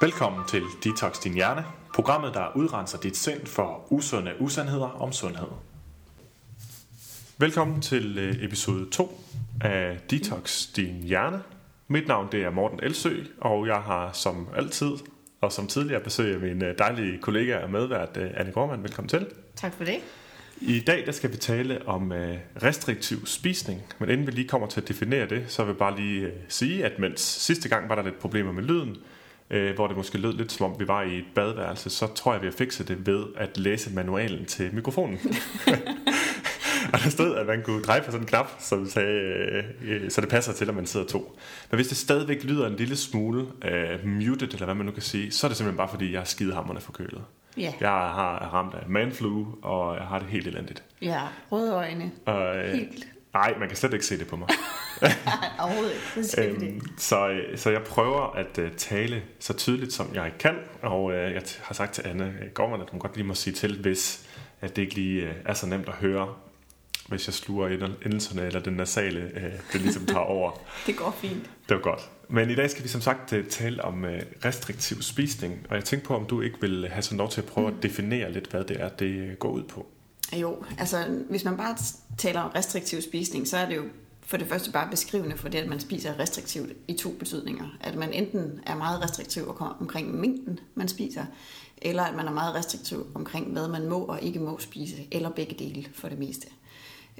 Velkommen til Detox Din Hjerne, programmet, der udrenser dit sind for usunde usandheder om sundhed. Velkommen til øh, episode 2 af Detox Din Hjerne. Mit navn det er Morten Elsø, og jeg har som altid og som tidligere besøg af min øh, dejlige kollega og medvært øh, Anne Gormand. Velkommen til. Tak for det. I dag der skal vi tale om restriktiv spisning, men inden vi lige kommer til at definere det, så vil jeg bare lige sige, at mens sidste gang var der lidt problemer med lyden, øh, hvor det måske lød lidt som om vi var i et badeværelse, så tror jeg, vi har fikset det ved at læse manualen til mikrofonen. og der stod, at man kunne dreje på sådan en knap, som sagde, øh, så det passer til, at man sidder to. Men hvis det stadigvæk lyder en lille smule øh, muted, eller hvad man nu kan sige, så er det simpelthen bare, fordi jeg er skidehammerne forkølet. Ja. Jeg har ramt af manflu, og jeg har det helt elendigt. Ja, røde øjne. Og, øh, helt. Nej, man kan slet ikke se det på mig. Overhovedet ikke. øhm, så, så jeg prøver at uh, tale så tydeligt som jeg kan, og uh, jeg har sagt til Anne Gorman, at hun godt lige må sige til, hvis at det ikke lige uh, er så nemt at høre, hvis jeg sluger endelserne eller den nasale, uh, det ligesom tager over. det går fint. Det var godt. Men i dag skal vi som sagt tale om restriktiv spisning, og jeg tænkte på, om du ikke vil have sådan lov til at prøve mm. at definere lidt, hvad det er, det går ud på. Jo, altså hvis man bare taler om restriktiv spisning, så er det jo for det første bare beskrivende for det, at man spiser restriktivt i to betydninger. At man enten er meget restriktiv omkring mængden, man spiser, eller at man er meget restriktiv omkring, hvad man må og ikke må spise, eller begge dele for det meste.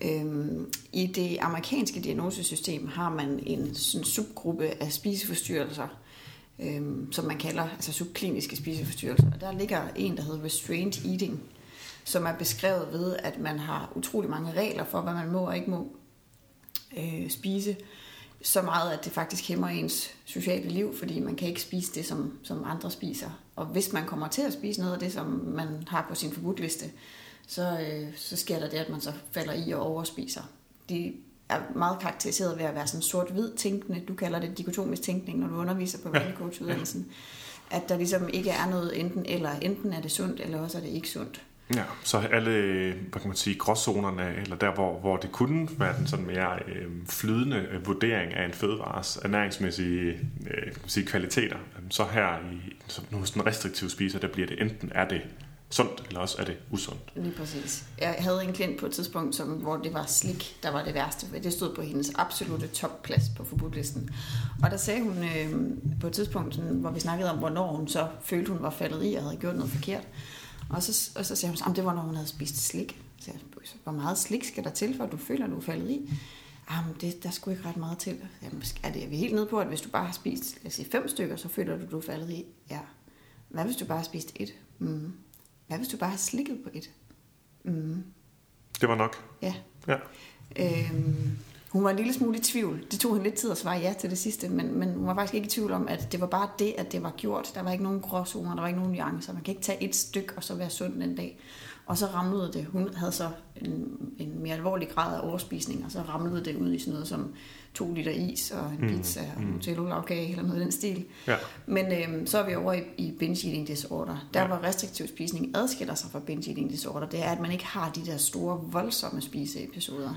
Øhm, I det amerikanske diagnosesystem har man en sådan subgruppe af spiseforstyrrelser, øhm, som man kalder altså subkliniske spiseforstyrrelser. Og der ligger en, der hedder restrained eating, som er beskrevet ved, at man har utrolig mange regler for, hvad man må og ikke må øh, spise. Så meget, at det faktisk hæmmer ens sociale liv, fordi man kan ikke spise det, som, som andre spiser. Og hvis man kommer til at spise noget af det, som man har på sin forbudliste, så, øh, så sker der det, at man så falder i og overspiser. De er meget karakteriseret ved at være sådan sort-hvid tænkende. Du kalder det dikotomisk tænkning, når du underviser på value uddannelsen At der ligesom ikke er noget enten eller. Enten er det sundt, eller også er det ikke sundt. Ja, så alle, hvad kan man sige, gråzonerne, eller der, hvor, hvor det kunne være den sådan mere øh, flydende øh, vurdering af en fødevares ernæringsmæssige øh, kan man sige, kvaliteter, øhm, så her i så hos den restriktive spiser, der bliver det enten er det sundt, eller også er det usundt. Lige præcis. Jeg havde en klient på et tidspunkt, som, hvor det var slik, der var det værste. Det stod på hendes absolute topplads på forbudlisten. Og der sagde hun øh, på et tidspunkt, hvor vi snakkede om, hvornår hun så følte, hun var faldet i og havde gjort noget forkert. Og så, og så sagde hun, at det var, når hun havde spist slik. Så jeg, hvor meget slik skal der til, for at du føler, at du er faldet i? Jamen, det, der skulle ikke ret meget til. Jamen, er, det, er vi helt nede på, at hvis du bare har spist lad os sige, fem stykker, så føler du, at du er faldet i? Ja. Hvad hvis du bare har spist et? Mm. Hvad hvis du bare har slikket på et? Mm. Det var nok. Ja. ja. Øhm, hun var en lille smule i tvivl. Det tog hende lidt tid at svare ja til det sidste, men, men hun var faktisk ikke i tvivl om, at det var bare det, at det var gjort. Der var ikke nogen gråzoner, der var ikke nogen nuancer. Man kan ikke tage et stykke og så være sund en dag. Og så ramlede det. Hun havde så en, en mere alvorlig grad af overspisning, og så ramlede det ud i sådan noget som to liter is og en mm, pizza og en Nutella-lavkage eller noget i den stil. Ja. Men øhm, så er vi over i, i binge eating disorder. Der ja. hvor restriktiv spisning adskiller sig fra binge eating disorder, det er, at man ikke har de der store, voldsomme spiseepisoder.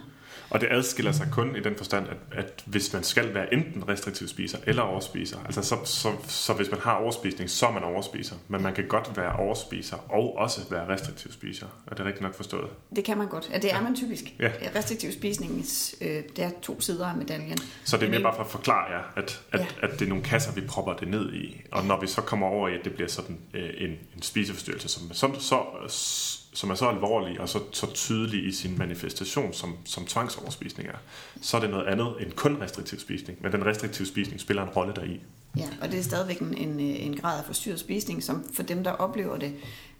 Og det adskiller sig kun i den forstand, at, at hvis man skal være enten restriktiv spiser eller overspiser, altså så, så, så hvis man har overspisning, så er man overspiser. Men man kan godt være overspiser og også være restriktiv spiser. Er det rigtigt nok forstået? Det kan man godt. Ja, det er man typisk. Ja. Restriktiv spisning, øh, det er to sider af medaljen. Så det er mere bare for at forklare jer, at, at, ja. at det er nogle kasser, vi propper det ned i. Og når vi så kommer over i, at det bliver sådan øh, en, en spiseforstyrrelse, som så, så, som er så alvorlig og så, så tydelig i sin manifestation, som, som tvangsoverspisning er, så er det noget andet end kun restriktiv spisning. Men den restriktive spisning spiller en rolle deri. Ja, og det er stadigvæk en, en, en grad af forstyrret spisning, som for dem, der oplever det,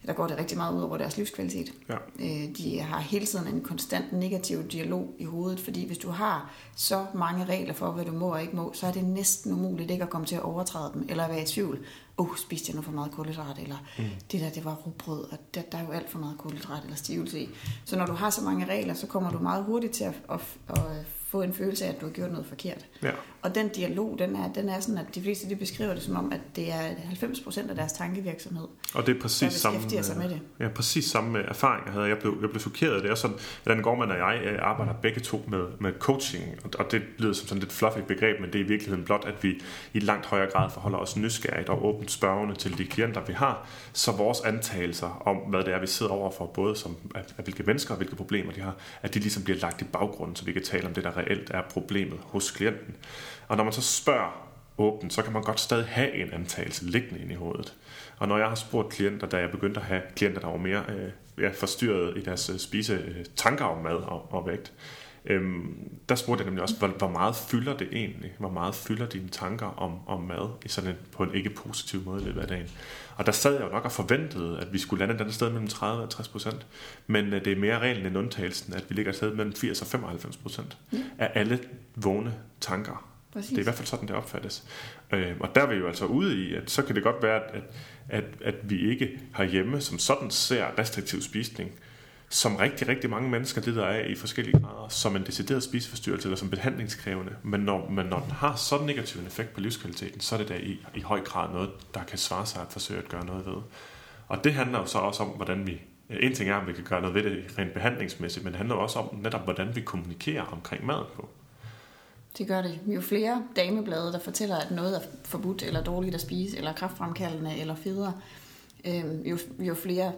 der går det rigtig meget ud over deres livskvalitet. Ja. Øh, de har hele tiden en konstant negativ dialog i hovedet, fordi hvis du har så mange regler for, hvad du må og ikke må, så er det næsten umuligt ikke at komme til at overtræde dem, eller være i tvivl. Åh, oh, spiste jeg nu for meget kulhydrat, eller mm. det der, det var rugbrød, og der, der er jo alt for meget kulhydrat eller stivelse i. Så når du har så mange regler, så kommer du meget hurtigt til at, at, at få en følelse af, at du har gjort noget forkert. Ja. Og den dialog, den er, den er sådan, at de fleste de beskriver det som om, at det er 90% af deres tankevirksomhed, Og det er præcis der samme, beskæftiger sig med det. Ja, præcis samme erfaring, jeg havde. Jeg blev, jeg blev chokeret. Det er sådan, at Dan Gorman og jeg øh, arbejder begge to med, med coaching, og- og det lyder som sådan lidt fluffy begreb, men det er i virkeligheden blot, at vi i langt højere grad forholder os nysgerrigt og åbent spørgende til de klienter, vi har, så vores antagelser om, hvad det er, vi sidder overfor, både som at, at hvilke mennesker og hvilke problemer de har, at de ligesom bliver lagt i baggrunden, så vi kan tale om det, der reelt er problemet hos klienten. Og når man så spørger åbent, så kan man godt stadig have en antagelse liggende inde i hovedet. Og når jeg har spurgt klienter, da jeg begyndte at have klienter, der var mere øh, ja, forstyrret i deres øh, spise øh, tanker om mad og, og vægt, øhm, der spurgte jeg nemlig også, hvor, hvor meget fylder det egentlig? Hvor meget fylder dine tanker om, om mad i sådan en, på en ikke positiv måde i løbet af dagen? Og der sad jeg jo nok og forventede, at vi skulle lande et andet sted mellem 30 og 60 procent. Men øh, det er mere reglen end undtagelsen, at vi ligger et sted mellem 80 og 95 procent af alle vågne tanker. Præcis. Det er i hvert fald sådan, det opfattes. Øh, og der er vi jo altså ude i, at så kan det godt være, at, at, at vi ikke herhjemme som sådan ser restriktiv spisning, som rigtig, rigtig mange mennesker lider af i forskellige grader, som en decideret spiseforstyrrelse eller som behandlingskrævende. Men når, men når den har så negativ en effekt på livskvaliteten, så er det da i, i høj grad noget, der kan svare sig at forsøge at gøre noget ved. Og det handler jo så også om, hvordan vi en ting er, om vi kan gøre noget ved det rent behandlingsmæssigt, men det handler også om netop, hvordan vi kommunikerer omkring mad på. Det gør det. Jo flere dameblade, der fortæller, at noget er forbudt eller dårligt at spise, eller kraftfremkaldende eller federe, øh, jo, jo flere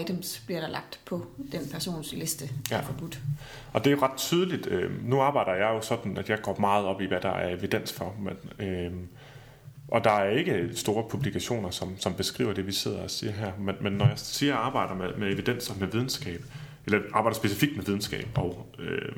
items bliver der lagt på den persons liste Ja. forbudt. Og det er jo ret tydeligt. Øh, nu arbejder jeg jo sådan, at jeg går meget op i, hvad der er evidens for. Men, øh, og der er ikke store publikationer, som, som beskriver det, vi sidder og siger her. Men, men når jeg siger, at jeg arbejder med, med evidens og med videnskab, eller arbejder specifikt med videnskab og øh,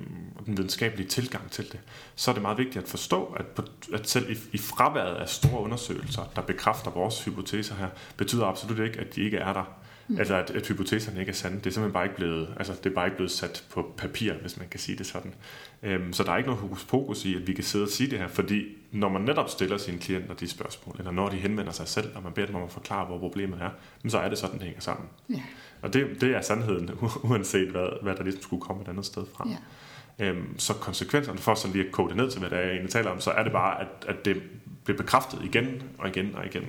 den videnskabelige tilgang til det, så er det meget vigtigt at forstå, at, på, at selv i, i fraværet af store undersøgelser, der bekræfter vores hypoteser her, betyder absolut ikke, at de ikke er der. Mm. Altså at, at hypoteserne ikke er sande. Det er simpelthen bare ikke blevet, altså, det er bare ikke blevet sat på papir, hvis man kan sige det sådan. Øhm, så der er ikke noget hokus pokus i, at vi kan sidde og sige det her, fordi når man netop stiller sine klienter de spørgsmål, eller når de henvender sig selv, og man beder dem om at forklare, hvor problemet er, så er det sådan, det hænger sammen. Ja. Og det, det er sandheden, uanset hvad, hvad der ligesom skulle komme et andet sted fra. Ja. Øhm, så konsekvenserne, for sådan lige at kode det ned til, hvad det er, jeg egentlig taler om, så er det bare, at, at det bliver bekræftet igen og igen og igen,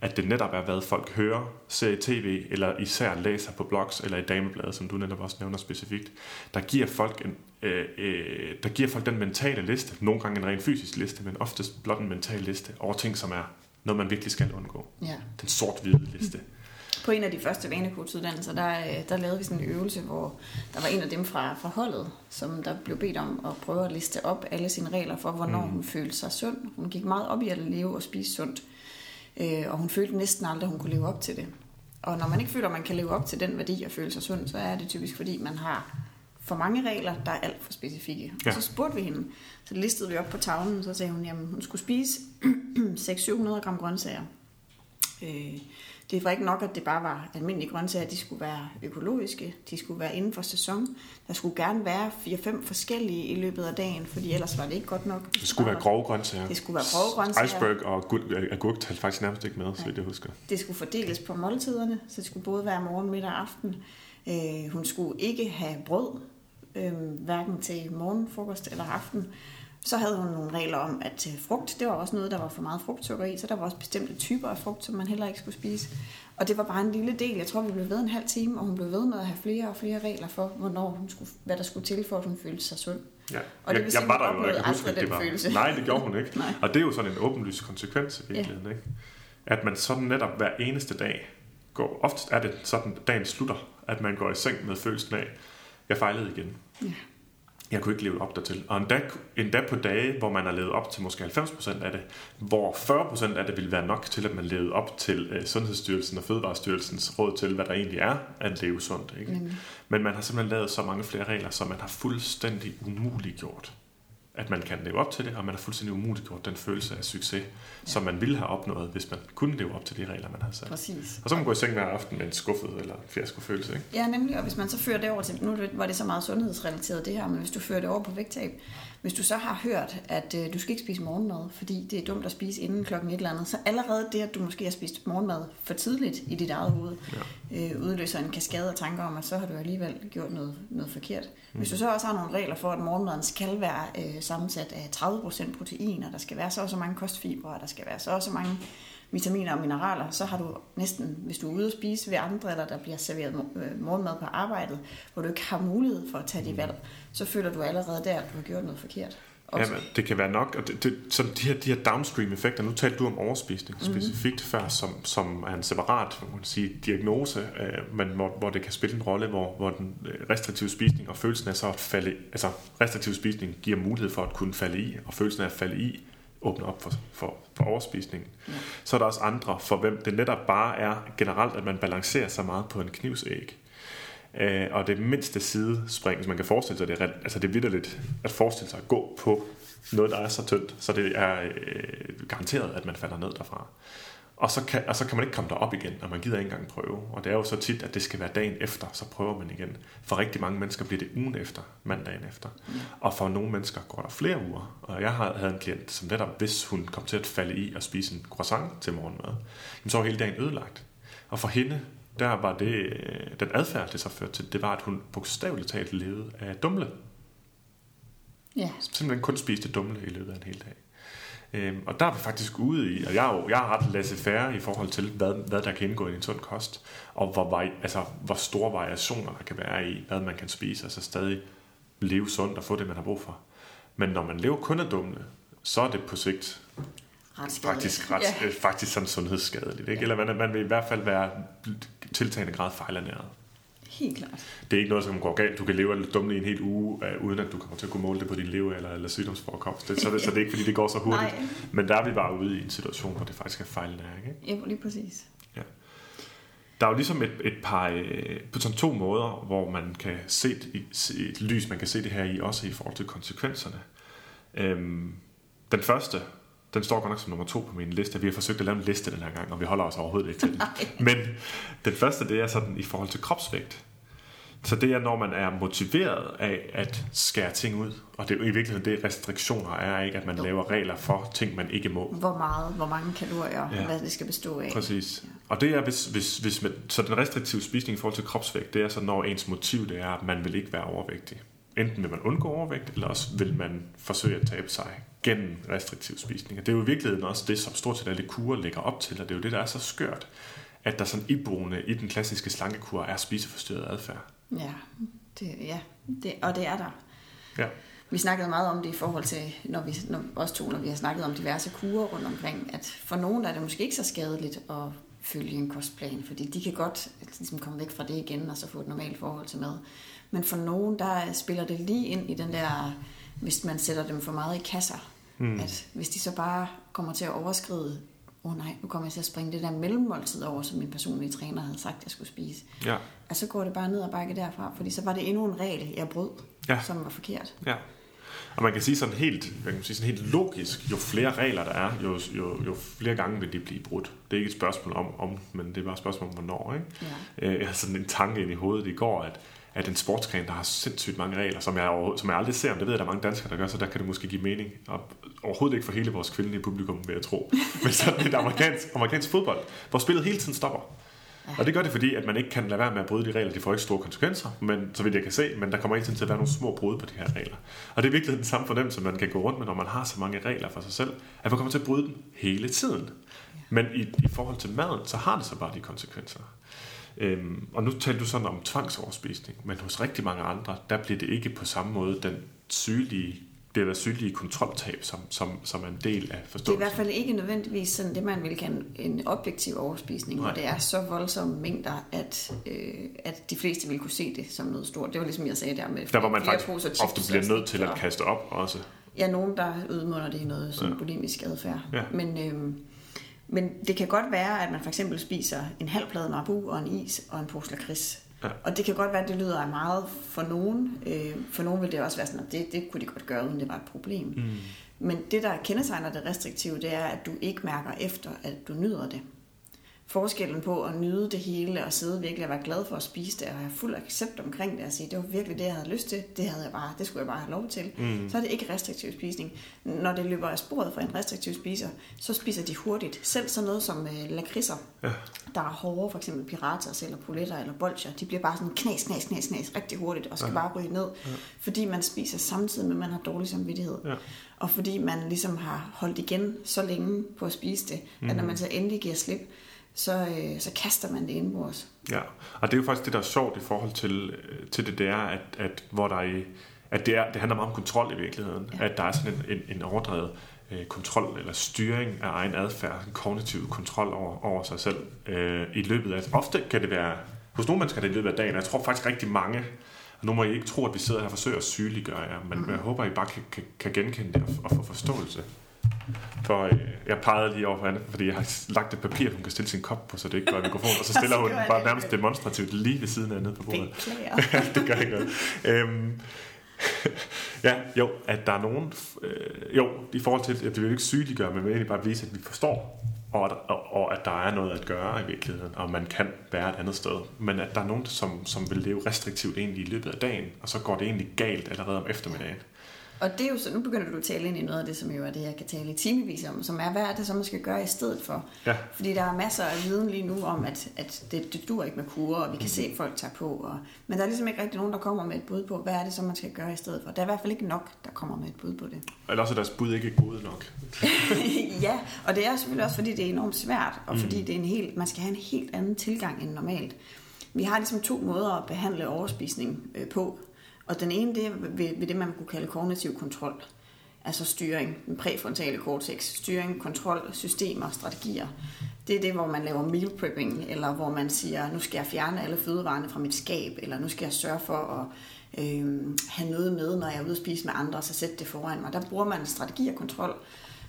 at det netop er, hvad folk hører, ser i tv, eller især læser på blogs eller i damebladet, som du netop også nævner specifikt, der giver folk en, øh, øh, der giver folk den mentale liste, nogle gange en ren fysisk liste, men oftest blot en mental liste over ting, som er noget, man virkelig skal undgå. Ja. Den sort-hvide liste. På en af de første vanekodsuddannelser, der, øh, der lavede vi sådan en øvelse, hvor der var en af dem fra, fra holdet, som der blev bedt om at prøve at liste op alle sine regler for, hvornår mm. hun følte sig sund. Hun gik meget op i at leve og spise sundt, øh, og hun følte næsten aldrig, at hun kunne leve op til det. Og når man ikke føler, at man kan leve op til den værdi at føle sig sund, så er det typisk, fordi man har for mange regler, der er alt for specifikke. Ja. Og så spurgte vi hende, så listede vi op på tavlen, så sagde hun, at hun skulle spise 600-700 gram grøntsager. Øh, det var ikke nok, at det bare var almindelige grøntsager. De skulle være økologiske, de skulle være inden for sæson. Der skulle gerne være 4-5 forskellige i løbet af dagen, fordi ellers var det ikke godt nok. Det skulle være grove grøntsager. Det skulle være grove grøntsager. Iceberg og agurk- talte faktisk nærmest ikke med, så vidt jeg husker. Det skulle fordeles på måltiderne, så det skulle både være morgen, middag og aften. Øh, hun skulle ikke have brød, øh, hverken til morgen, frokost eller aften. Så havde hun nogle regler om, at øh, frugt, det var også noget, der var for meget frugtsukker i, så der var også bestemte typer af frugt, som man heller ikke skulle spise. Og det var bare en lille del. Jeg tror, vi blev ved en halv time, og hun blev ved med at have flere og flere regler for, hvornår hun skulle, hvad der skulle til, for at hun følte sig sund. Ja. Og det sige, jeg var der jo, jeg kan huske, at det var... følelse. Nej, det gjorde hun ikke. Og det er jo sådan en åbenlys konsekvens i virkeligheden, ikke? At man sådan netop hver eneste dag går... Oftest er det sådan, at dagen slutter, at man går i seng med følelsen af, jeg fejlede igen. Ja. Jeg kunne ikke leve op dertil. Og endda, endda på dage, hvor man har levet op til måske 90% af det, hvor 40% af det ville være nok til, at man levede op til uh, Sundhedsstyrelsen og Fødevarestyrelsens råd til, hvad der egentlig er at leve sundt. Ikke? Nemlig. Men man har simpelthen lavet så mange flere regler, som man har fuldstændig umuligt gjort at man kan leve op til det, og man har fuldstændig umuliggjort den følelse af succes, ja. som man ville have opnået, hvis man kunne leve op til de regler, man har sat. Præcis. Og så kan man gå i seng hver aften med en skuffet eller fiasko-følelse, ikke? Ja, nemlig, og hvis man så fører det over til, nu var det så meget sundhedsrelateret det her, men hvis du fører det over på vægttab, hvis du så har hørt, at øh, du skal ikke spise morgenmad, fordi det er dumt at spise inden klokken et eller andet, så allerede det, at du måske har spist morgenmad for tidligt i dit eget hoved, ja. øh, udløser en kaskade af tanker om, at så har du alligevel gjort noget, noget forkert. Mm. Hvis du så også har nogle regler for, at morgenmaden skal være øh, sammensat af 30% protein, og der skal være så og så mange kostfibre, og der skal være så og så mange vitaminer og mineraler, så har du næsten, hvis du er ude at spise ved andre, eller der bliver serveret øh, morgenmad på arbejdet, hvor du ikke har mulighed for at tage de mm. valg, så føler du allerede der, at du har gjort noget forkert. Også. Ja, det kan være nok. Og det, det, så de her, de her downstream effekter, nu talte du om overspisning mm-hmm. specifikt før, som, som er en separat man kan sige, diagnose, øh, men hvor, hvor det kan spille en rolle, hvor, hvor den øh, restriktive spisning og følelsen af så at falde, altså restriktiv spisning giver mulighed for at kunne falde i, og følelsen af at falde i åbner op for, for, for overspisningen. Ja. Så er der også andre, for hvem det netop bare er generelt, at man balancerer så meget på en knivsæg. Øh, og det mindste sidespring, hvis man kan forestille sig det, er, altså det er vidderligt at forestille sig at gå på noget, der er så tyndt, så det er øh, garanteret, at man falder ned derfra. Og så, kan, og så kan man ikke komme derop igen, og man gider ikke engang prøve. Og det er jo så tit, at det skal være dagen efter, så prøver man igen. For rigtig mange mennesker bliver det ugen efter, mandagen efter. Mm. Og for nogle mennesker går der flere uger. Og jeg havde en klient, som netop, hvis hun kom til at falde i og spise en croissant til morgenmad, så var hele dagen ødelagt. Og for hende, der var det, øh, den adfærd, det så førte til, det var, at hun bogstaveligt talt levede af dumle. Ja. Simpelthen kun spiste dumle i løbet af en hel dag. Øhm, og der er vi faktisk ude i, og jeg er, jo, jeg er ret laissez-faire i forhold til, hvad, hvad der kan indgå i en sund kost, og hvor, altså, hvor store variationer der kan være i, hvad man kan spise, altså stadig leve sundt og få det, man har brug for. Men når man lever kun af dumle, så er det på sigt ret faktisk, ret, ja. faktisk sådan sundhedsskadeligt. Ikke? Ja. Eller man, man vil i hvert fald være tiltagende grad fejlernæret. Helt klart. Det er ikke noget, som går galt. Du kan leve lidt dumt i en hel uge, uh, uden at du kommer til at kunne måle det på din lever eller, eller sygdomsforekomst. Det, så, det, så det er ikke, fordi det går så hurtigt. Nej. Men der er vi bare ude i en situation, hvor det faktisk er fejlnæring. Ikke? Ja, lige præcis. Ja. Der er jo ligesom et, et par, øh, på sådan to måder, hvor man kan se et, et lys, man kan se det her i, også i forhold til konsekvenserne. Øhm, den første, den står godt nok som nummer to på min liste. Vi har forsøgt at lave en liste den her gang, og vi holder os overhovedet ikke til den. Men den første, det er sådan i forhold til kropsvægt. Så det er, når man er motiveret af at skære ting ud. Og det er jo i virkeligheden det, restriktioner er, ikke at man jo. laver regler for ting, man ikke må. Hvor meget, hvor mange kalorier, ja. hvad det skal bestå af. Præcis. Ja. Og det er, hvis, hvis, hvis man, så den restriktive spisning i forhold til kropsvægt, det er så, når ens motiv det er, at man vil ikke være overvægtig. Enten vil man undgå overvægt, eller også vil man forsøge at tabe sig gennem restriktiv spisning. Og det er jo i virkeligheden også det, som stort set alle kurer lægger op til, og det er jo det, der er så skørt, at der sådan iboende i den klassiske slankekur er spiseforstyrret adfærd. Ja, det, ja det, og det er der. Ja. Vi snakkede meget om det i forhold til, når vi, når, også to, når vi har snakket om diverse kurer rundt omkring, at for nogen er det måske ikke så skadeligt at følge en kostplan, fordi de kan godt ligesom komme væk fra det igen, og så få et normalt forhold til mad. Men for nogen, der spiller det lige ind i den der, hvis man sætter dem for meget i kasser, mm. at hvis de så bare kommer til at overskride åh oh nej, nu kommer jeg til at springe det der mellemmåltid over, som min personlige træner havde sagt, jeg skulle spise. Ja. Og så går det bare ned og bakke derfra, fordi så var det endnu en regel, jeg brød, ja. som var forkert. Ja. Og man kan sige sådan helt, man kan sige sådan helt logisk, jo flere regler der er, jo, jo, jo flere gange vil de blive brudt. Det er ikke et spørgsmål om, om men det er bare et spørgsmål om, hvornår. Ikke? Ja. Øh, jeg har sådan en tanke ind i hovedet i går, at at en sportsgren, der har sindssygt mange regler, som jeg, som jeg aldrig ser, om det ved jeg, der er mange danskere, der gør, så der kan det måske give mening. Og overhovedet ikke for hele vores kvindelige publikum, vil jeg tro. Men sådan et amerikansk, amerikansk fodbold, hvor spillet hele tiden stopper. Og det gør det, fordi at man ikke kan lade være med at bryde de regler. De får ikke store konsekvenser, men, så vidt jeg kan se, men der kommer ikke til at være nogle små brud på de her regler. Og det er virkelig den samme fornemmelse, man kan gå rundt med, når man har så mange regler for sig selv, at man kommer til at bryde dem hele tiden. Men i, i forhold til maden, så har det så bare de konsekvenser. Øhm, og nu talte du sådan om tvangsoverspisning, men hos rigtig mange andre, der bliver det ikke på samme måde den sygelige det der sygelige kontroltab, som, som, som er en del af forståelsen. Det er i hvert fald ikke nødvendigvis sådan det, man vil kalde en objektiv overspisning, Nej. hvor det er så voldsomme mængder, at, øh, at de fleste vil kunne se det som noget stort. Det var ligesom jeg sagde der med Der hvor man faktisk ofte bliver nødt til at kaste op også. Ja, nogen der udmunder det i noget som ja. bulimisk adfærd. Ja. Men, øh, men det kan godt være, at man for eksempel spiser en halv plade marbu og en is og en pose lakrids. Ja. Og det kan godt være, at det lyder af meget for nogen. Øh, for nogen vil det også være sådan, at det, det kunne de godt gøre, uden det var et problem. Mm. Men det, der kendetegner det restriktive, det er, at du ikke mærker efter, at du nyder det forskellen på at nyde det hele og sidde virkelig og være glad for at spise det og have fuld accept omkring det og sige, det var virkelig det, jeg havde lyst til, det havde jeg bare, det skulle jeg bare have lov til. Mm. Så er det ikke restriktiv spisning. Når det løber af sporet for en restriktiv spiser, så spiser de hurtigt. Selv sådan noget som øh, lakridser, ja. der er hårde, for eksempel piratas eller poletter eller bolcher, de bliver bare sådan knas, knas, knas, knas rigtig hurtigt og skal ja. bare ryge ned, ja. fordi man spiser samtidig med, at man har dårlig samvittighed. Ja. Og fordi man ligesom har holdt igen så længe på at spise det, mm. at når man så endelig giver slip, så, øh, så kaster man det indenbords. Ja, og det er jo faktisk det, der er sjovt i forhold til, øh, til det, det er, at, at, hvor der er, at det, er, det handler meget om kontrol i virkeligheden. Ja. At der er sådan en, en, en overdrevet øh, kontrol eller styring af egen adfærd, en kognitiv kontrol over, over sig selv øh, i løbet af... Ofte kan det være... Hos nogle mennesker er det i løbet af dagen, jeg tror faktisk rigtig mange og nu må I ikke tro, at vi sidder her og forsøger at sygeliggøre jer, men mm. jeg håber, at I bare kan, kan, kan genkende det og, og få forståelse. For øh, jeg pegede lige over for hende, fordi jeg har lagt et papir, hun kan stille sin kop på, så det ikke går i mikrofonen. Og så stiller hun bare nærmest demonstrativt lige ved siden af nede på bordet. det gør ikke noget. Øhm, ja, jo, at der er nogen... Øh, jo, i forhold til, at det vil ikke sygeliggøre, men vil egentlig bare vise, at vi forstår, og og, og at der er noget at gøre i virkeligheden, og man kan være et andet sted. Men at der er nogen, som, som vil leve restriktivt egentlig i løbet af dagen, og så går det egentlig galt allerede om eftermiddagen. Og det er jo så, nu begynder du at tale ind i noget af det, som jo er det, jeg kan tale i timevis om, som er, hvad er det så, man skal gøre i stedet for? Ja. Fordi der er masser af viden lige nu om, at, at det, det dur ikke med kurer, og vi kan se, at folk tager på. Og, men der er ligesom ikke rigtig nogen, der kommer med et bud på, hvad er det så, man skal gøre i stedet for. Der er i hvert fald ikke nok, der kommer med et bud på det. Eller også er deres bud ikke gode nok. ja, og det er selvfølgelig også, fordi det er enormt svært, og mm. fordi det er en helt, man skal have en helt anden tilgang end normalt. Vi har ligesom to måder at behandle overspisning øh, på. Og den ene, det er ved, ved det, man kunne kalde kognitiv kontrol. Altså styring, den præfrontale cortex, styring, kontrol, systemer, strategier. Det er det, hvor man laver meal prepping, eller hvor man siger, nu skal jeg fjerne alle fødevarene fra mit skab, eller nu skal jeg sørge for at øh, have noget med, når jeg er ude at spise med andre, så sætte det foran mig. Der bruger man strategi og kontrol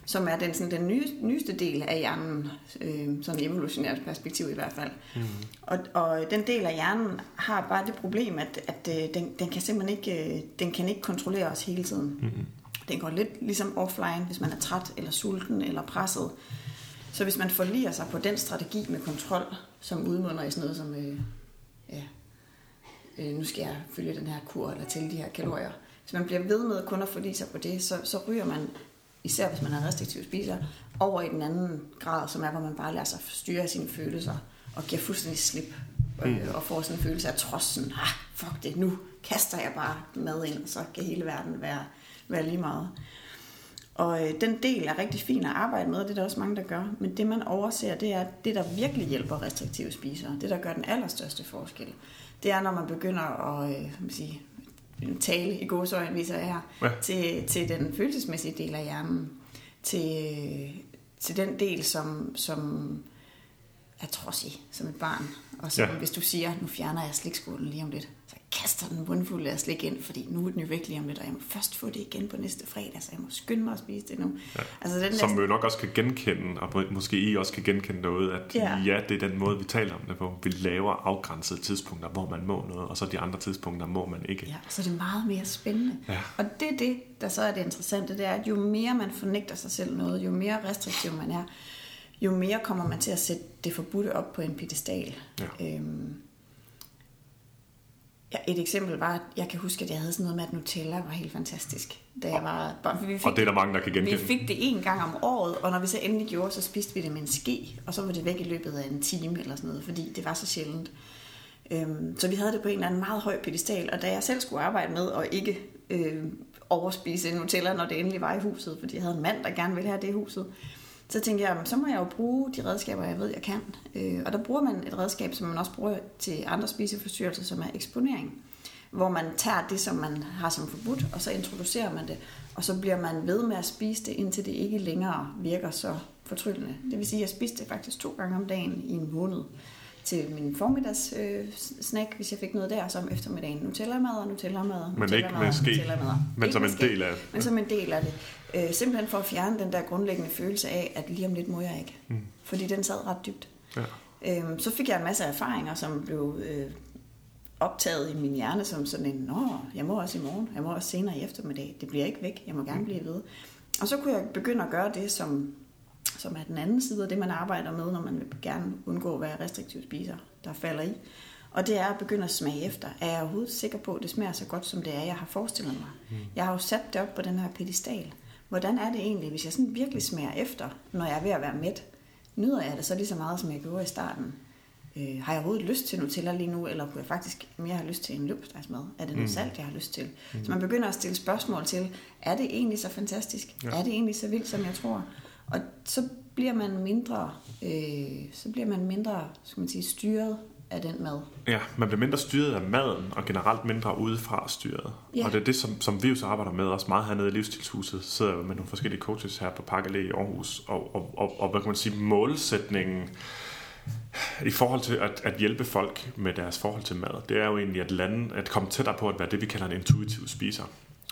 som er den, sådan, den nye, nyeste del af hjernen, øh, sådan evolutionært perspektiv i hvert fald. Mm. Og, og den del af hjernen har bare det problem, at, at øh, den, den kan simpelthen ikke, øh, den kan ikke kontrollere os hele tiden. Mm. Den går lidt ligesom offline, hvis man er træt, eller sulten, eller presset. Så hvis man forliger sig på den strategi med kontrol, som udmunder i sådan noget som, øh, ja, øh, nu skal jeg følge den her kur, eller til de her kalorier. Hvis man bliver ved med kun at forlige sig på det, så, så ryger man især hvis man er restriktiv spiser, over i den anden grad, som er, hvor man bare lader sig styre sine følelser, og giver fuldstændig slip, øh, mm. og får sådan en følelse af trods, sådan, ah, fuck det, nu kaster jeg bare mad ind, og så kan hele verden være, være lige meget. Og øh, den del er rigtig fin at arbejde med, og det er der også mange, der gør. Men det, man overser, det er det, der virkelig hjælper restriktive spisere. Det, der gør den allerstørste forskel. Det er, når man begynder at øh, sige, tale i godsøjen, viser jeg her, ja. til, til den følelsesmæssige del af hjernen. Til, til den del, som, som er trodsig som et barn. Og så, ja. hvis du siger, nu fjerner jeg slikskålen lige om lidt, kaster den mundfuld af slik ind, fordi nu er den jo væk lige om lidt, og jeg må først få det igen på næste fredag, så jeg må skynde mig at spise det nu. Ja. Altså, den Som der... jo nok også kan genkende, og måske I også kan genkende noget, at ja. ja, det er den måde, vi taler om det på. Vi laver afgrænsede tidspunkter, hvor man må noget, og så de andre tidspunkter må man ikke. Ja, så det er meget mere spændende. Ja. Og det er det, der så er det interessante, det er, at jo mere man fornægter sig selv noget, jo mere restriktiv man er, jo mere kommer man til at sætte det forbudte op på en pedestal. Ja. Øhm, et eksempel var, at jeg kan huske, at jeg havde sådan noget med, at Nutella var helt fantastisk. Da jeg var børn. Vi fik, og det er der mange, der kan genkende. Vi fik det en gang om året, og når vi så endelig gjorde, så spiste vi det med en ske, og så var det væk i løbet af en time eller sådan noget, fordi det var så sjældent. Øhm, så vi havde det på en eller anden meget høj pedestal, og da jeg selv skulle arbejde med og ikke øh, overspise Nutella, når det endelig var i huset, fordi jeg havde en mand, der gerne ville have det i huset, så tænkte jeg, så må jeg jo bruge de redskaber, jeg ved, jeg kan. Øh, og der bruger man et redskab, som man også bruger til andre spiseforstyrrelser, som er eksponering. Hvor man tager det, som man har som forbudt, og så introducerer man det. Og så bliver man ved med at spise det, indtil det ikke længere virker så fortryllende. Det vil sige, at jeg spiste det faktisk to gange om dagen i en måned til min formiddags øh, snack, hvis jeg fik noget der, som eftermiddagen Nutella-mad og Nutella-mad. Men Nutella ikke med ske, men som en del af Men som en del af det. Øh, simpelthen for at fjerne den der grundlæggende følelse af, at lige om lidt må jeg ikke. Mm. Fordi den sad ret dybt. Ja. Øh, så fik jeg en masse erfaringer, som blev øh, optaget i min hjerne som sådan en, nå, jeg må også i morgen, jeg må også senere i eftermiddag, det bliver ikke væk, jeg må gerne blive ved. Og så kunne jeg begynde at gøre det, som, som er den anden side af det, man arbejder med, når man vil gerne undgå at være restriktiv spiser, der falder i. Og det er at begynde at smage efter. Er jeg overhovedet sikker på, at det smager så godt, som det er, jeg har forestillet mig? Mm. Jeg har jo sat det op på den her pedestal. Hvordan er det egentlig, hvis jeg sådan virkelig smager efter, når jeg er ved at være mæt? Nyder jeg det så lige så meget, som jeg gjorde i starten? Øh, har jeg overhovedet lyst til Nutella lige nu, eller kunne jeg faktisk mere have lyst til en løbstegsmad? Er det noget mm. salt, jeg har lyst til? Mm. Så man begynder at stille spørgsmål til, er det egentlig så fantastisk? Ja. Er det egentlig så vildt, som jeg tror? Og så bliver man mindre, øh, så bliver man mindre, skal man sige, styret af den mad. Ja, man bliver mindre styret af maden, og generelt mindre udefra styret. Ja. Og det er det, som, som vi jo så arbejder med, også meget hernede i Livsstilshuset, sidder med nogle forskellige coaches her på Park i Aarhus, og, og, og, og hvad kan man sige, målsætningen i forhold til at, at hjælpe folk med deres forhold til mad, det er jo egentlig at lande, at komme tættere på at være det, vi kalder en intuitiv spiser.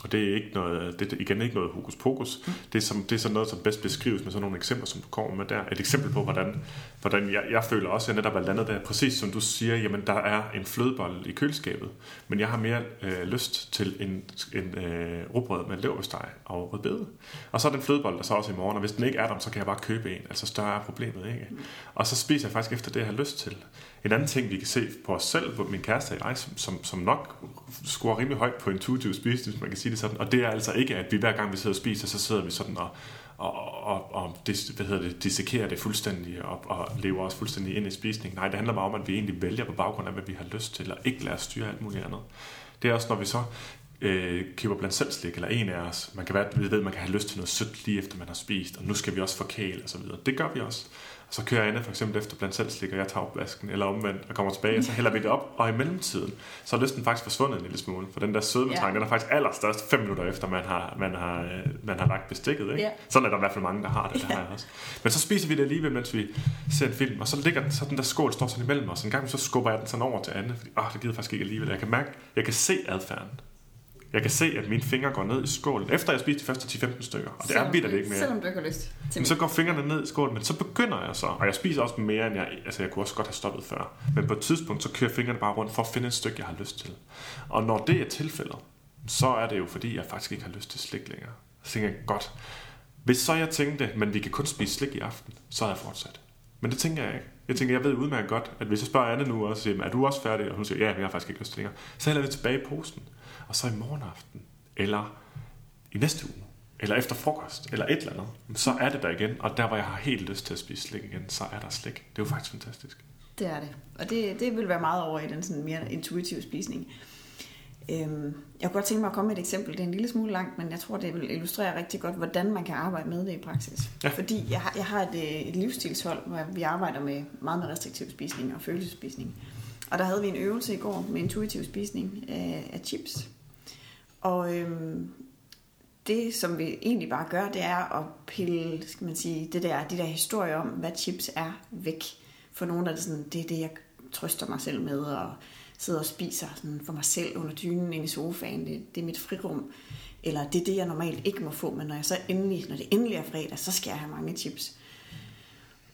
Og det er ikke noget, det er igen ikke noget hokus pokus. Mm. Det, er som, det er sådan noget, som bedst beskrives med sådan nogle eksempler, som du kommer med der. Et eksempel på, hvordan, hvordan jeg, jeg føler også, at jeg netop er landet der, præcis som du siger, jamen der er en flødebolle i køleskabet, men jeg har mere øh, lyst til en, en øh, rugbrød med leverpostej og rødbede. Og så er den flødebolle der så også i morgen, og hvis den ikke er der, så kan jeg bare købe en. Altså større er problemet, ikke? Mm. Og så spiser jeg faktisk efter det, jeg har lyst til. En anden ting, vi kan se på os selv, på min kæreste og jeg, som, som, som nok scorer rimelig højt på intuitiv spisning, hvis man kan sige det sådan, og det er altså ikke, at vi hver gang vi sidder og spiser, så sidder vi sådan og, og, og, og det, hvad hedder det, dissekerer det fuldstændig og, og lever os fuldstændig ind i spisningen. Nej, det handler bare om, at vi egentlig vælger på baggrund af, hvad vi har lyst til, og ikke lader os styre alt muligt andet. Det er også, når vi så øh, køber blandt selv slik, eller en af os, man kan være, vi ved, man kan have lyst til noget sødt lige efter man har spist, og nu skal vi også forkæle og så videre. Det gør vi også. Så kører Anna for eksempel efter blandt selv slik, og jeg tager opvasken, eller omvendt, og kommer tilbage, og så hælder vi det op, og i mellemtiden, så er lysten faktisk forsvundet en lille smule, for den der sødmetrang, ja. den er faktisk allerstørst fem minutter efter, man har, man har, øh, man har lagt bestikket. Ikke? Ja. Sådan er der i hvert fald mange, der har det, ja. det har jeg også. Men så spiser vi det alligevel, mens vi ser en film, og så ligger så den der skål står sådan imellem os. En gang så skubber jeg den sådan over til Anne, fordi åh, det gider faktisk ikke alligevel. Jeg kan mærke, jeg kan se adfærden. Jeg kan se, at mine fingre går ned i skålen, efter jeg spist de første 10-15 stykker. Og det er vidt ikke mere. Selvom du ikke har lyst til Men så går fingrene ned i skålen, men så begynder jeg så. Og jeg spiser også mere, end jeg... Altså, jeg kunne også godt have stoppet før. Men på et tidspunkt, så kører fingrene bare rundt for at finde et stykke, jeg har lyst til. Og når det er tilfældet, så er det jo fordi, jeg faktisk ikke har lyst til slik længere. Så tænker jeg, godt. Hvis så jeg tænkte, men vi kan kun spise slik i aften, så er jeg fortsat. Men det tænker jeg ikke. Jeg tænker, jeg ved udmærket godt, at hvis jeg spørger Anne nu også, er du også færdig? Og hun siger, ja, jeg har faktisk ikke lyst til længere. Så hælder vi tilbage i posen. Og så i morgen aften, eller i næste uge, eller efter frokost, eller et eller andet, så er det der igen. Og der, hvor jeg har helt lyst til at spise slik igen, så er der slik. Det er jo faktisk fantastisk. Det er det. Og det, det vil være meget over i den sådan mere intuitive spisning. Øhm, jeg kunne godt tænke mig at komme med et eksempel. Det er en lille smule langt, men jeg tror, det vil illustrere rigtig godt, hvordan man kan arbejde med det i praksis. Ja. Fordi jeg har, jeg har et, øh, et livsstilshold, hvor vi arbejder med meget med restriktiv spisning og følelsespisning. Og der havde vi en øvelse i går med intuitiv spisning af, af chips. Og øhm, det, som vi egentlig bare gør, det er at pille, skal man sige, det der, de der historier om, hvad chips er, væk. For nogle er det sådan, det er det, jeg trøster mig selv med, og sidder og spiser sådan for mig selv under dynen inde i sofaen. Det, det er mit frirum. Eller det er det, jeg normalt ikke må få, men når, jeg så endelig, når det endelig er fredag, så skal jeg have mange chips.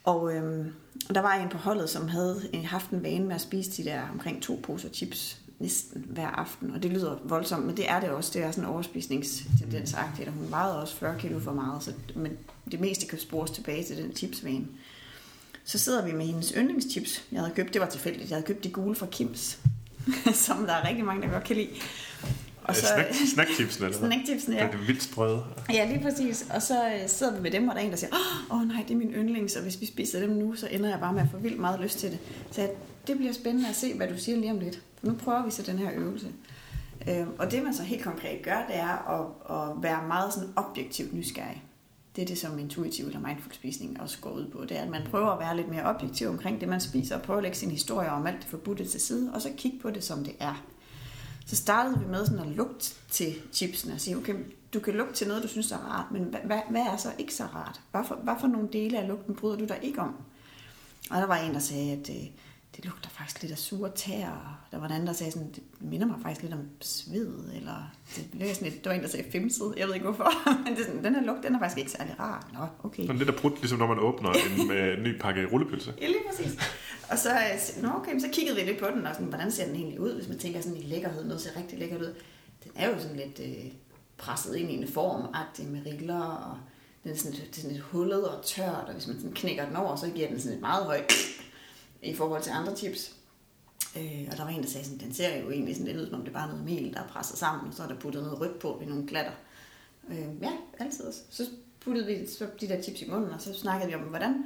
Og øhm, der var en på holdet, som havde haft en vane med at spise de der omkring to poser chips næsten hver aften, og det lyder voldsomt, men det er det også. Det er sådan en overspisningstendensagtigt, og hun vejede også 40 kilo for meget, så, men det meste kan spores tilbage til den chipsvane. Så sidder vi med hendes yndlingschips, jeg havde købt, det var tilfældigt, jeg havde købt de gule fra Kims, som der er rigtig mange, der godt kan lide. Og så, snack, snackchipsene, eller Snackchipsene, ja. Det er vildt sprøde. Ja, lige præcis. Og så øh, sidder vi med dem, og der er en, der siger, åh oh, nej, det er min yndlings, og hvis vi spiser dem nu, så ender jeg bare med at få vildt meget lyst til det. Så det bliver spændende at se, hvad du siger lige om lidt. Nu prøver vi så den her øvelse. Øh, og det man så helt konkret gør, det er at, at være meget sådan objektivt nysgerrig. Det er det, som intuitiv eller mindful spisning også går ud på. Det er, at man prøver at være lidt mere objektiv omkring det, man spiser, og prøve at lægge sin historie om alt det forbudte til side, og så kigge på det, som det er. Så startede vi med sådan at lugte til chipsene og sige, okay, du kan lugte til noget, du synes er rart, men hvad, hvad er så ikke så rart? Hvad for, hvad for nogle dele af lugten bryder du dig ikke om? Og der var en, der sagde, at øh, det lugter faktisk lidt af sure tæer. Der var en anden, der sagde sådan, det minder mig faktisk lidt om sved, eller det, det, sådan lidt, der var en, der sagde femset, jeg ved ikke hvorfor, men det, sådan, den her lugt, den er faktisk ikke særlig rar. Nå, okay. Sådan lidt af brudt, ligesom når man åbner en øh, ny pakke rullepølse. Ja, lige præcis. Og så, øh, nå, okay, så kiggede vi lidt på den, og sådan, hvordan ser den egentlig ud, hvis man tænker sådan i lækkerhed, noget ser rigtig lækkert ud. Den er jo sådan lidt øh, presset ind i en form med riller, og den er sådan, det er sådan lidt hullet og tørt, og hvis man sådan knækker den over, så giver den sådan et meget højt i forhold til andre chips. Øh, og der var en, der sagde sådan, den ser jo egentlig sådan lidt ud, som om det er bare noget mel, der er presset sammen, og så er der puttet noget rødt på i nogle glatter. Øh, ja, altid. Så puttede vi så de der chips i munden, og så snakkede vi om, hvordan,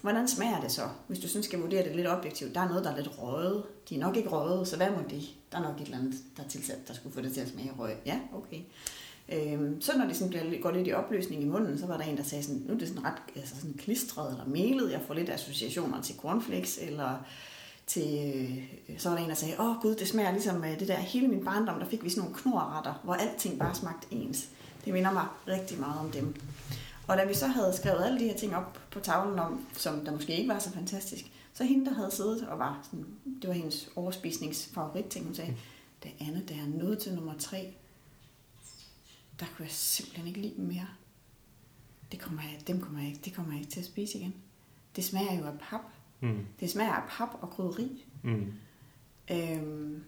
hvordan smager det så? Hvis du synes, skal vurdere det lidt objektivt. Der er noget, der er lidt røget. De er nok ikke røget, så hvad må de? Der er nok et eller andet, der er tilsat, der skulle få det til at smage røg. Ja, okay. Øhm, så når det sådan bliver, går lidt i opløsning i munden, så var der en, der sagde sådan, nu er det sådan ret altså sådan klistret eller melet. Jeg får lidt associationer til cornflakes, eller til, øh, så var der en, der sagde, åh gud, det smager ligesom øh, det der hele min barndom, der fik vi sådan nogle knorretter, hvor alting bare smagte ens. Det minder mig rigtig meget om dem. Og da vi så havde skrevet alle de her ting op på tavlen om, som der måske ikke var så fantastisk, så hende, der havde siddet og var sådan, det var hendes overspisningsfavoritting, hun sagde, det andet, der er nødt til nummer tre, der kunne jeg simpelthen ikke lide dem mere. Det kommer jeg, dem kommer jeg ikke, det kommer jeg ikke til at spise igen. Det smager jo af pap. Mm. Det smager af pap og krydderi. Mm. Øhm,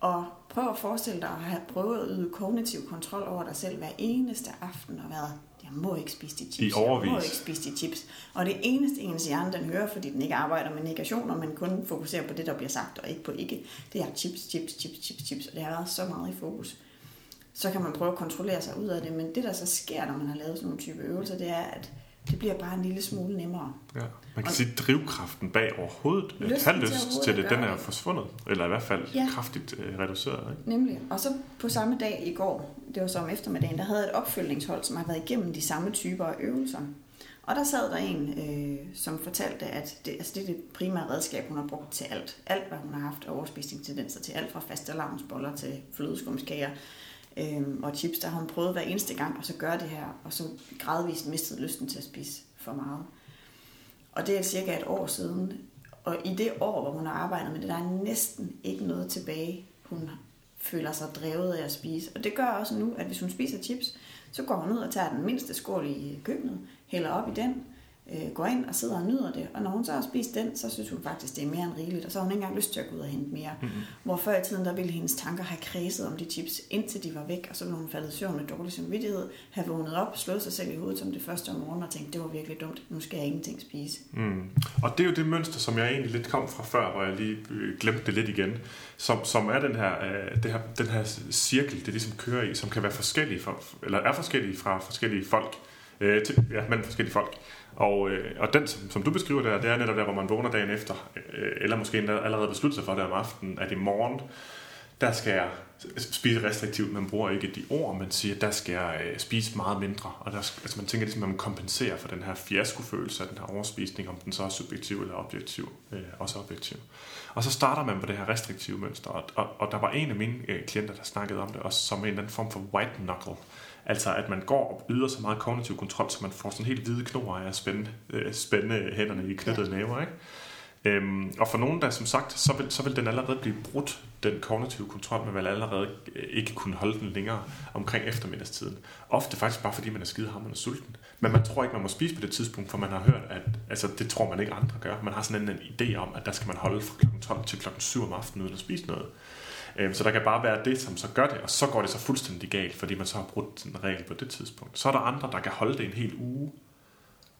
og prøv at forestille dig at have prøvet at yde kognitiv kontrol over dig selv hver eneste aften og været, jeg må ikke spise de chips. I overvis. Jeg må ikke spise de chips. Og det eneste ens hjerne, den hører, fordi den ikke arbejder med negationer, men kun fokuserer på det, der bliver sagt, og ikke på ikke, det er chips, chips, chips, chips, chips. Og det har været så meget i fokus så kan man prøve at kontrollere sig ud af det. Men det, der så sker, når man har lavet sådan nogle type øvelser, det er, at det bliver bare en lille smule nemmere. Ja. Man kan og sige, at drivkraften bag overhovedet, lyst lyst til det, den er forsvundet. Eller i hvert fald ja. kraftigt øh, reduceret. Ikke? Nemlig. Og så på samme dag i går, det var så om eftermiddagen, der havde et opfølgningshold, som har været igennem de samme typer af øvelser. Og der sad der en, øh, som fortalte, at det, altså det er det primære redskab, hun har brugt til alt. Alt, hvad hun har haft overspisningstendenser til. Alt fra faste lavnsboller til flødeskumskager øhm, og chips, der har hun prøvet hver eneste gang, og så gør det her, og så gradvist mistet lysten til at spise for meget. Og det er cirka et år siden, og i det år, hvor hun har arbejdet med det, der er næsten ikke noget tilbage, hun føler sig drevet af at spise. Og det gør også nu, at hvis hun spiser chips, så går hun ud og tager den mindste skål i køkkenet, hælder op i den, øh, går ind og sidder og nyder det. Og når hun så har spist den, så synes hun faktisk, det er mere end rigeligt. Og så har hun ikke engang lyst til at gå ud og hente mere. Mm-hmm. Hvor før i tiden, der ville hendes tanker have kredset om de chips, indtil de var væk. Og så ville hun faldet i søvn med dårlig samvittighed, have vågnet op, slået sig selv i hovedet som det første om morgenen og tænkt, det var virkelig dumt, nu skal jeg ingenting spise. Mm. Og det er jo det mønster, som jeg egentlig lidt kom fra før, hvor jeg lige øh, glemte det lidt igen. Som, som er den her, øh, det her, den her cirkel, det ligesom kører i, som kan være forskellige, for, eller er forskellige fra forskellige folk. Øh, til, ja, men forskellige folk. Og, øh, og den, som, som du beskriver der, det er netop der, hvor man vågner dagen efter, øh, eller måske allerede beslutter sig for det om aftenen, at i morgen, der skal jeg spise restriktivt. Man bruger ikke de ord, man siger, der skal jeg øh, spise meget mindre. Og der, altså man tænker ligesom, at man kompenserer for den her fiaskofølelse af den her overspisning, om den så er subjektiv eller objektiv, øh, også objektiv. Og så starter man på det her restriktive mønster, og, og, og der var en af mine øh, klienter, der snakkede om det, også som en eller anden form for white knuckle. Altså at man går og yder så meget kognitiv kontrol, så man får sådan helt hvide knor af at spænde, øh, spænde hænderne i knyttede ja. næver. Ikke? Øhm, og for nogen, der som sagt, så vil, så vil den allerede blive brudt, den kognitive kontrol, man vil allerede øh, ikke kunne holde den længere omkring eftermiddagstiden. Ofte faktisk bare fordi man er skidehammerende sulten. Men man tror ikke, man må spise på det tidspunkt, for man har hørt, at altså, det tror man ikke andre gør. Man har sådan en, en idé om, at der skal man holde fra kl. 12 til kl. 7 om aftenen uden at spise noget. Øhm, så der kan bare være det, som så gør det, og så går det så fuldstændig galt, fordi man så har brudt en regel på det tidspunkt. Så er der andre, der kan holde det en hel uge,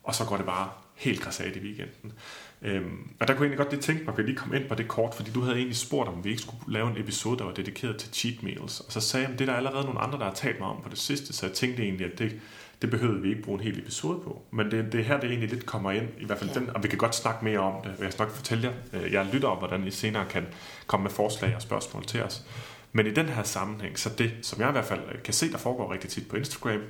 og så går det bare helt græsat i weekenden. Øhm, og der kunne jeg egentlig godt lige tænke mig, at vi lige kom ind på det kort, fordi du havde egentlig spurgt, om vi ikke skulle lave en episode, der var dedikeret til cheat meals. Og så sagde jeg, at det er der allerede nogle andre, der har talt mig om på det sidste, så jeg tænkte egentlig, at det, det behøvede vi ikke bruge en hel episode på. Men det, det her, det egentlig lidt kommer ind, i hvert fald ja. den, og vi kan godt snakke mere om det. Jeg skal nok fortælle jer, øh, jeg lytter om, hvordan I senere kan komme med forslag og spørgsmål til os. Men i den her sammenhæng, så det, som jeg i hvert fald kan se, der foregår rigtig tit på Instagram,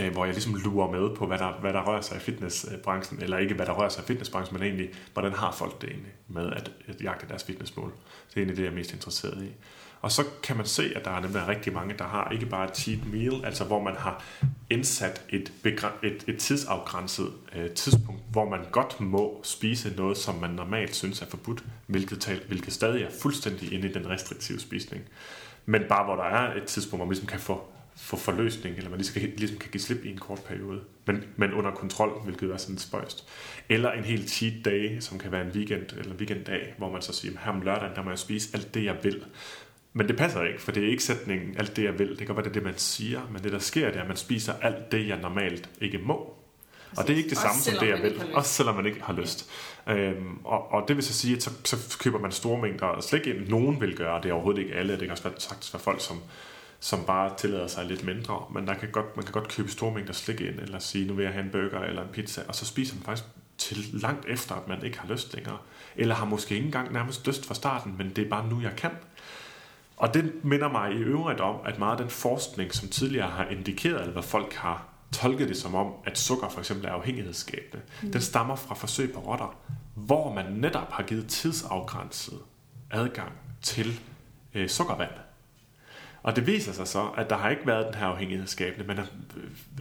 øh, hvor jeg ligesom lurer med på, hvad der, hvad der rører sig i fitnessbranchen, eller ikke hvad der rører sig i fitnessbranchen, men egentlig, hvordan har folk det egentlig med at, at jagte deres fitnessmål. Det er egentlig det, jeg er mest interesseret i. Og så kan man se, at der er nemlig rigtig mange, der har ikke bare et cheat meal, altså hvor man har indsat et, et, et tidsafgrænset øh, tidspunkt, hvor man godt må spise noget, som man normalt synes er forbudt, hvilket, tal, hvilket stadig er fuldstændig inde i den restriktive spisning. Men bare hvor der er et tidspunkt, hvor man ligesom kan få, få forløsning, eller man ligesom kan, ligesom kan give slip i en kort periode, men, men under kontrol, hvilket er sådan spøjst. Eller en helt cheat day, som kan være en weekend eller weekenddag, hvor man så siger, her om lørdagen, der må jeg spise alt det, jeg vil. Men det passer ikke, for det er ikke sætningen, alt det jeg vil. Det kan være, det er det, man siger, men det, der sker, det er, at man spiser alt det, jeg normalt ikke må. Og det er ikke det samme som det, jeg vil. Også selvom man ikke har lyst. Ja. Øhm, og, og det vil så sige, at så, så køber man store mængder slik ind. Nogen vil gøre det, er overhovedet ikke alle. Det kan også være, sagt være folk, som, som bare tillader sig lidt mindre. Men der kan godt, man kan godt købe store mængder slik ind, eller sige, nu vil jeg have en burger eller en pizza, og så spiser man faktisk til langt efter, at man ikke har lyst længere. Eller har måske ikke engang nærmest lyst fra starten, men det er bare nu, jeg kan. Og det minder mig i øvrigt om, at meget af den forskning, som tidligere har indikeret, eller hvad folk har tolket det som om, at sukker for eksempel er afhængighedsskabende, mm. den stammer fra forsøg på rotter, hvor man netop har givet tidsafgrænset adgang til øh, sukkervand. Og det viser sig så, at der har ikke været den her afhængighedsskabende men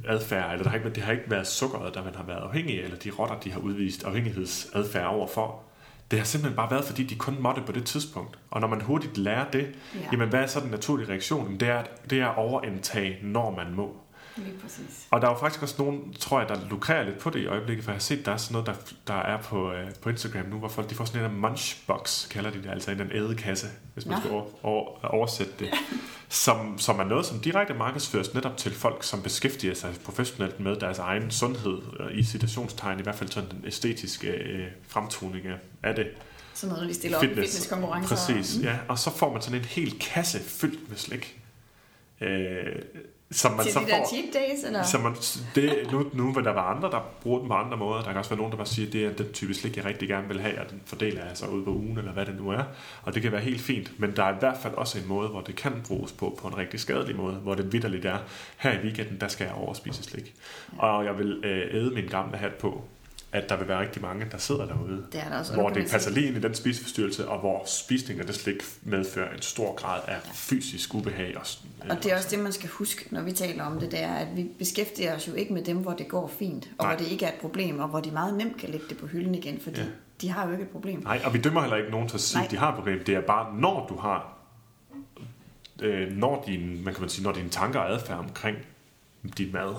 adfærd, eller der har ikke, det har ikke været sukkeret, der man har været afhængig eller de rotter, de har udvist afhængighedsadfærd overfor. Det har simpelthen bare været, fordi de kun måtte på det tidspunkt. Og når man hurtigt lærer det, ja. jamen hvad er så den naturlige reaktion? Det er, det er overindtage, når man må. Lige præcis. Og der er jo faktisk også nogen, tror jeg, der lukrerer lidt på det i øjeblikket, for jeg har set, der er sådan noget, der, der er på, uh, på Instagram nu, hvor folk de får sådan en munchbox, kalder de det, altså en ædekasse, hvis man ja. skal over, over, oversætte det, som, som er noget, som direkte markedsføres netop til folk, som beskæftiger sig professionelt med deres egen sundhed, i citationstegn, i hvert fald sådan den æstetiske uh, fremtoning af det. Sådan noget, de stiller Fitness. op i fitnesskonkurrencer. Præcis, ja. Og så får man sådan en hel kasse fyldt med slik. Uh, som man til så de der får, cheat days, eller? Som man, det, nu, nu vil der være andre, der bruger den på andre måder. Der kan også være nogen, der bare siger, at det er den type slik, jeg rigtig gerne vil have, og den fordeler jeg så ud på ugen, eller hvad det nu er. Og det kan være helt fint, men der er i hvert fald også en måde, hvor det kan bruges på, på en rigtig skadelig måde, hvor det vidderligt er, her i weekenden, der skal jeg overspise slik. Og jeg vil øh, æde min gamle hat på, at der vil være rigtig mange, der sidder derude, det er der også, hvor det passer lige ind i den spiseforstyrrelse, og hvor spisning af det slik medfører en stor grad af ja. fysisk ubehag. Og, og det er også det, man skal huske, når vi taler om det, det er, at vi beskæftiger os jo ikke med dem, hvor det går fint, og Nej. hvor det ikke er et problem, og hvor de meget nemt kan lægge det på hylden igen, fordi ja. de har jo ikke et problem. Nej, og vi dømmer heller ikke nogen til at sige, at de har et problem. Det er bare, når du har, øh, når, din, man kan man sige, når dine tanker og adfærd omkring dit mad,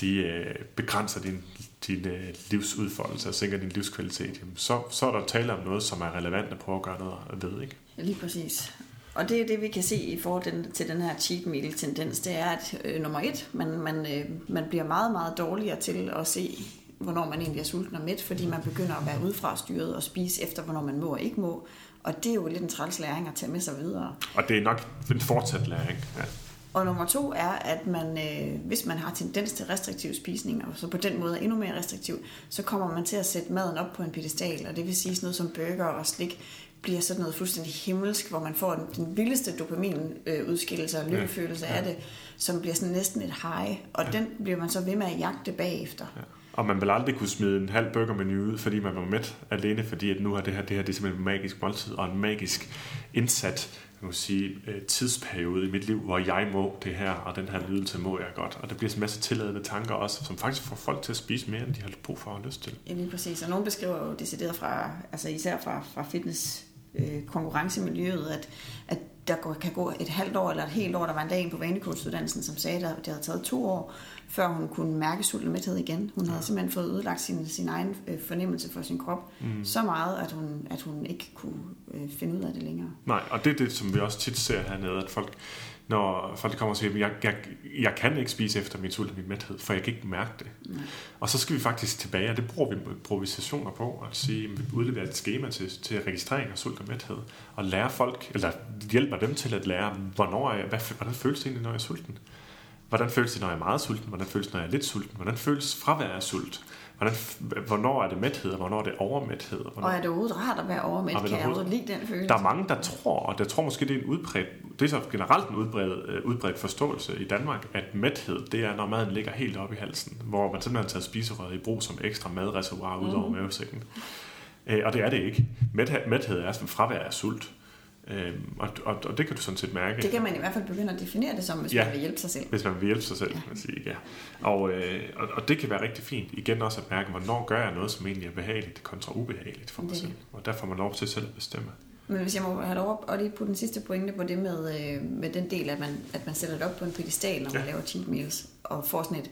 de øh, begrænser din din øh, livsudfoldelse og sænker din livskvalitet, jamen, så, så er der tale om noget, som er relevant at prøve at gøre noget ved. Ikke? Lige præcis. Og det er det, vi kan se i forhold til den her cheat meal tendens, det er, at øh, nummer et, man, man, øh, man bliver meget, meget dårligere til at se, hvornår man egentlig er sulten og mæt, fordi man begynder at være udefra styret og spise efter, hvornår man må og ikke må. Og det er jo lidt en træls læring at tage med sig videre. Og det er nok en fortsat læring, ja. Og nummer to er, at man, øh, hvis man har tendens til restriktiv spisning, og så på den måde er endnu mere restriktiv, så kommer man til at sætte maden op på en pedestal, og det vil sige sådan noget som burger og slik, bliver sådan noget fuldstændig himmelsk, hvor man får den, den vildeste dopaminudskillelse og lykkefølelse ja, ja. af det, som bliver sådan næsten et high, og ja. den bliver man så ved med at jagte bagefter. Ja. Og man vil aldrig kunne smide en halv burgermenu ud, fordi man var mæt alene, fordi at nu har det her, det her det er simpelthen en magisk måltid og en magisk indsat kan sige, øh, tidsperiode i mit liv, hvor jeg må det her, og den her lidelse må jeg godt. Og det bliver en masse tilladende tanker også, som faktisk får folk til at spise mere, end de har brug for og lyst til. Ja, lige præcis. Og nogen beskriver jo decideret fra, altså især fra, fra fitness øh, konkurrencemiljøet, at, at der kan gå et halvt år eller et helt år. Der var en dag på vanekursuddannelsen, som sagde, at det havde taget to år, før hun kunne mærke sult og mæthed igen. Hun havde ja. simpelthen fået ødelagt sin, sin egen øh, fornemmelse for sin krop mm. så meget, at hun, at hun ikke kunne øh, finde ud af det længere. Nej, og det er det, som vi også tit ser hernede, at folk, når folk kommer og siger, at jeg, jeg, jeg kan ikke spise efter min sult og min mæthed, for jeg kan ikke mærke det. Nej. Og så skal vi faktisk tilbage, og det bruger vi improvisationer på, at sige, at vi udleverer et schema til, til registrering af sult og mæthed, og lære folk, eller hjælper dem til at lære, hvornår er jeg, hvad, hvordan føles det egentlig, når jeg er sulten? Hvordan føles det, når jeg er meget sulten? Hvordan føles det, når jeg er lidt sulten? Hvordan føles fravær af sult? Hvordan, hvornår er det mæthed, og hvornår er det overmæthed? Hvornår... Og er det overhovedet rart at være overmæt? Kan jeg også lide den følelse? Der er mange, der tror, og jeg tror måske, det er en udbredt, det er så generelt en udbredt, øh, udbredt forståelse i Danmark, at mæthed, det er, når maden ligger helt op i halsen, hvor man simpelthen tager spiserøret i brug som ekstra madreservoir ud over mm. mavesækken. Øh, og det er det ikke. Mæthed er fravær af sult. Øhm, og, og, og det kan du sådan set mærke. Det kan man i hvert fald begynde at definere det som, hvis Ja. man vil hjælpe sig selv. Hvis man vil hjælpe sig selv, kan man sige. Ja. Og, øh, og, og det kan være rigtig fint. Igen også at mærke, hvornår gør jeg noget, som egentlig er behageligt kontra ubehageligt for mig Det selv. Og der får man lov til selv at bestemme. Men hvis jeg må have lov at lige putte den sidste pointe på det med, øh, med den del, at man, at man sætter det op på en pedestal, når man Ja. laver cheat meals, og får sådan et,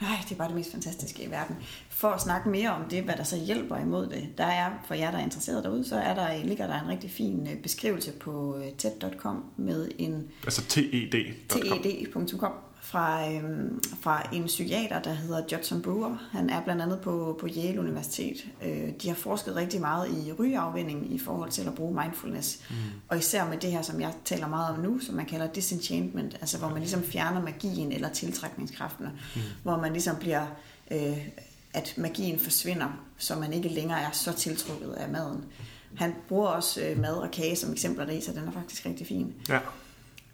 nej, det er bare det mest fantastiske i verden. For at snakke mere om det, hvad der så hjælper imod det, der er, for jer, der er interesseret derude, så er der, ligger der en rigtig fin øh, beskrivelse på øh, TED.com med en Altså TED.com. TED.com fra, øhm, fra en psykiater, der hedder Judson Brewer. Han er blandt andet på, på Yale Universitet. Øh, de har forsket rigtig meget i rygeafvinding i forhold til at bruge mindfulness. Mm. Og især med det her, som jeg taler meget om nu, som man kalder disenchantment, altså hvor man ligesom fjerner magien eller tiltrækningskraften, mm. hvor man ligesom bliver... Øh, at magien forsvinder, så man ikke længere er så tiltrukket af maden. Han bruger også øh, mad og kage som eksempler deri, så den er faktisk rigtig fin. Ja.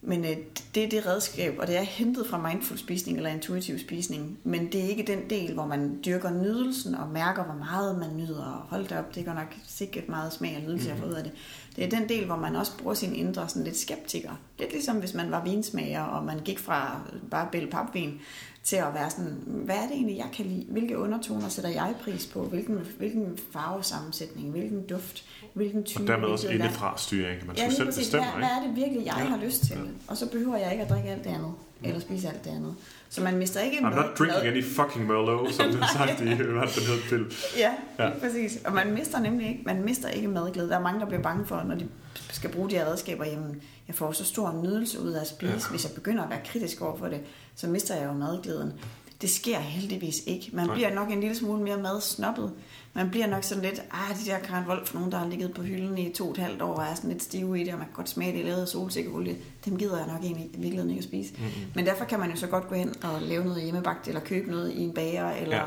Men øh, det er det redskab, og det er hentet fra mindful spisning eller intuitiv spisning. Men det er ikke den del, hvor man dyrker nydelsen og mærker, hvor meget man nyder. Og hold da op, det går nok sikkert meget smag og nydelse, jeg får ud af det. Det er den del, hvor man også bruger sin indre sådan lidt skeptiker. Lidt ligesom hvis man var vinsmager, og man gik fra bare bælle papvin til at være sådan, hvad er det egentlig, jeg kan lide? Hvilke undertoner sætter jeg pris på? Hvilken, hvilken farvesammensætning? Hvilken duft? Hvilken type? Og dermed også indefra styring. Man Ja, skal selv præcis. bestemme, Hvad, ikke? hvad er det virkelig, jeg Ja. har lyst til? Og så behøver jeg ikke at drikke alt det andet, eller spise alt det andet. Så man mister ikke I'm noget- not drinking noget- any fucking Merlot, som har sagt i, hvad den hed, film. Ja, Ja. præcis. Og man mister nemlig ikke, man mister ikke madglæde. Der er mange, der bliver bange for, når de skal bruge de her redskaber, jamen, jeg får så stor nydelse ud af at spise. Ja. Hvis jeg begynder at være kritisk over for det, så mister jeg jo madglæden. Det sker heldigvis ikke. Man Nej. bliver nok en lille smule mere madsnoppet. Man bliver nok sådan lidt, ah, de der Karen Wolf, nogen, der har ligget på hylden i to og et halvt år, og er sådan lidt stive i det, og man kan godt smage det lavet af solsikkeolie. Dem gider jeg nok egentlig i virkeligheden ikke at spise. Mm-hmm. Men derfor kan man jo så godt gå hen og lave noget hjemmebagt, eller købe noget i en bager, eller... Ja.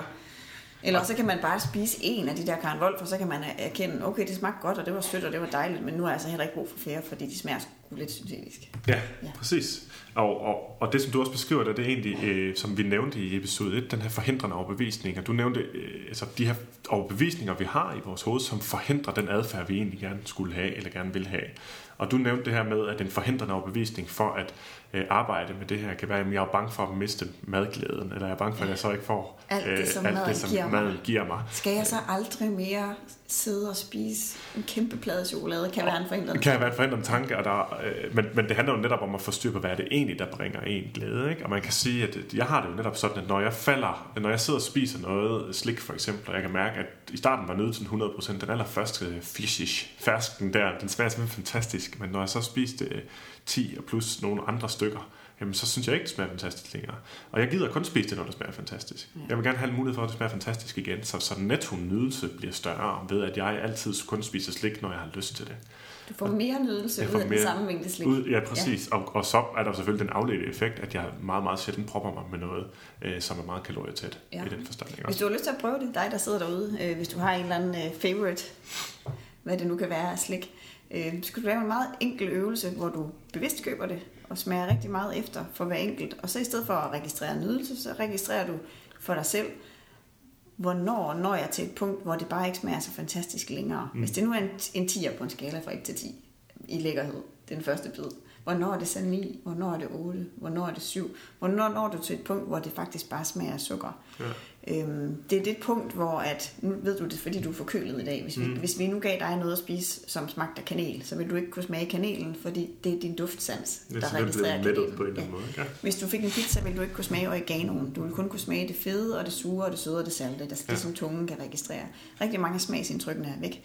Eller så kan man bare spise en af de der Karen Wolf, og så kan man erkende, okay, det smagte godt, og det var sødt, og det var dejligt, men nu er jeg altså heller ikke brug for flere, fordi de smager lidt syntetisk. Ja, Ja. præcis. Og, og, og det, som du også beskriver, der, det er egentlig, øh, som vi nævnte i episode 1, den her forhindrende overbevisning. Og du nævnte øh, altså de her overbevisninger, vi har i vores hoved, som forhindrer den adfærd, vi egentlig gerne skulle have, eller gerne vil have. Og du nævnte det her med, at den forhindrende overbevisning for at øh, arbejde med det her, kan være, at jeg er bange for at miste madglæden, eller jeg er bange for, at jeg så ikke får Alt det, som maden giver mig. maden giver mig. Skal jeg så aldrig mere sidde og spise en kæmpe plade chokolade, kan være en forhindrende. Det kan være en forhindrende tanke, og der, øh, men, men det handler jo netop om at få styr på, hvad er det egentlig, der bringer en glæde. Ikke? Og man kan sige, at jeg har det jo netop sådan, at når jeg falder, når jeg sidder og spiser noget slik for eksempel, og jeg kan mærke, at i starten var nydelsen 100%, den allerførste fishish, fersken der, den smager simpelthen fantastisk, men når jeg så spiste øh, 10 og plus nogle andre stykker, jamen så synes jeg ikke, det smager fantastisk længere. Og jeg gider kun spise det, når det smager fantastisk. Jeg vil gerne have en mulighed for, at det smager fantastisk igen, så, så netto nydelse bliver større ved, at jeg altid kun spiser slik, når jeg har lyst til det. Du får mere nydelse ud af den samme mængde slik. Ud, ja, præcis. Ja. Og, og så er der selvfølgelig den afledte effekt, at jeg meget, meget sjældent propper mig med noget, øh, som er meget kalorietæt Ja. i den forstand. Ikke? Hvis du har lyst til at prøve det, dig der sidder derude, øh, hvis du har en eller anden øh, favorite, hvad det nu kan være af slik, øh, så kan du lave en meget enkel øvelse, hvor du bevidst køber det, og smager rigtig meget efter for hver enkelt. Og så i stedet for at registrere nydelse, så registrerer du for dig selv, hvornår når jeg til et punkt, hvor det bare ikke smager så fantastisk længere. Mm. Hvis det nu er en, en 10'er på en skala fra 1 til 10 i lækkerhed, den første bid, hvornår er det så 9, hvornår er det 8, hvornår er det 7, hvornår når du til et punkt, hvor det faktisk bare smager af sukker. Ja. Øhm, det er det punkt, hvor at, nu ved du det, fordi du er forkølet i dag. Hvis vi, mm. hvis vi nu gav dig noget at spise, som smagte af kanel, så vil du ikke kunne smage kanelen, fordi det er din duftsans, Det er der registrerer kanelen. på en Ja. måde. Ja. Hvis du fik en pizza, ville du ikke kunne smage oreganoen. Du ville kun kunne smage det fede, og det sure, og det søde, og det salte. Det, Ja. det som tungen kan registrere. Rigtig mange af smagsindtrykkene er væk.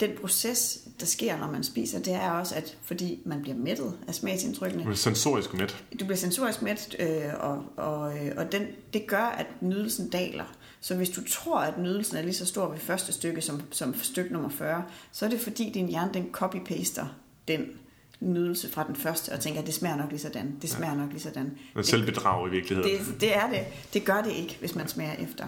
Den proces, der sker, når man spiser, det er også, at fordi man bliver mættet af smagsindtrykkene, Men sensorisk mæt. du bliver sensorisk mæt, øh, og, og, øh, og den, det gør, at nydelsen daler. Så hvis du tror, at nydelsen er lige så stor ved første stykke som, som stykke nummer 40, så er det fordi din hjerne den copy-paster den nydelse fra den første, og tænker, at det smager nok lige sådan, det smager nok lige sådan. Men selvbedrag i virkeligheden. Det, det er det. Det gør det ikke, hvis man smager efter.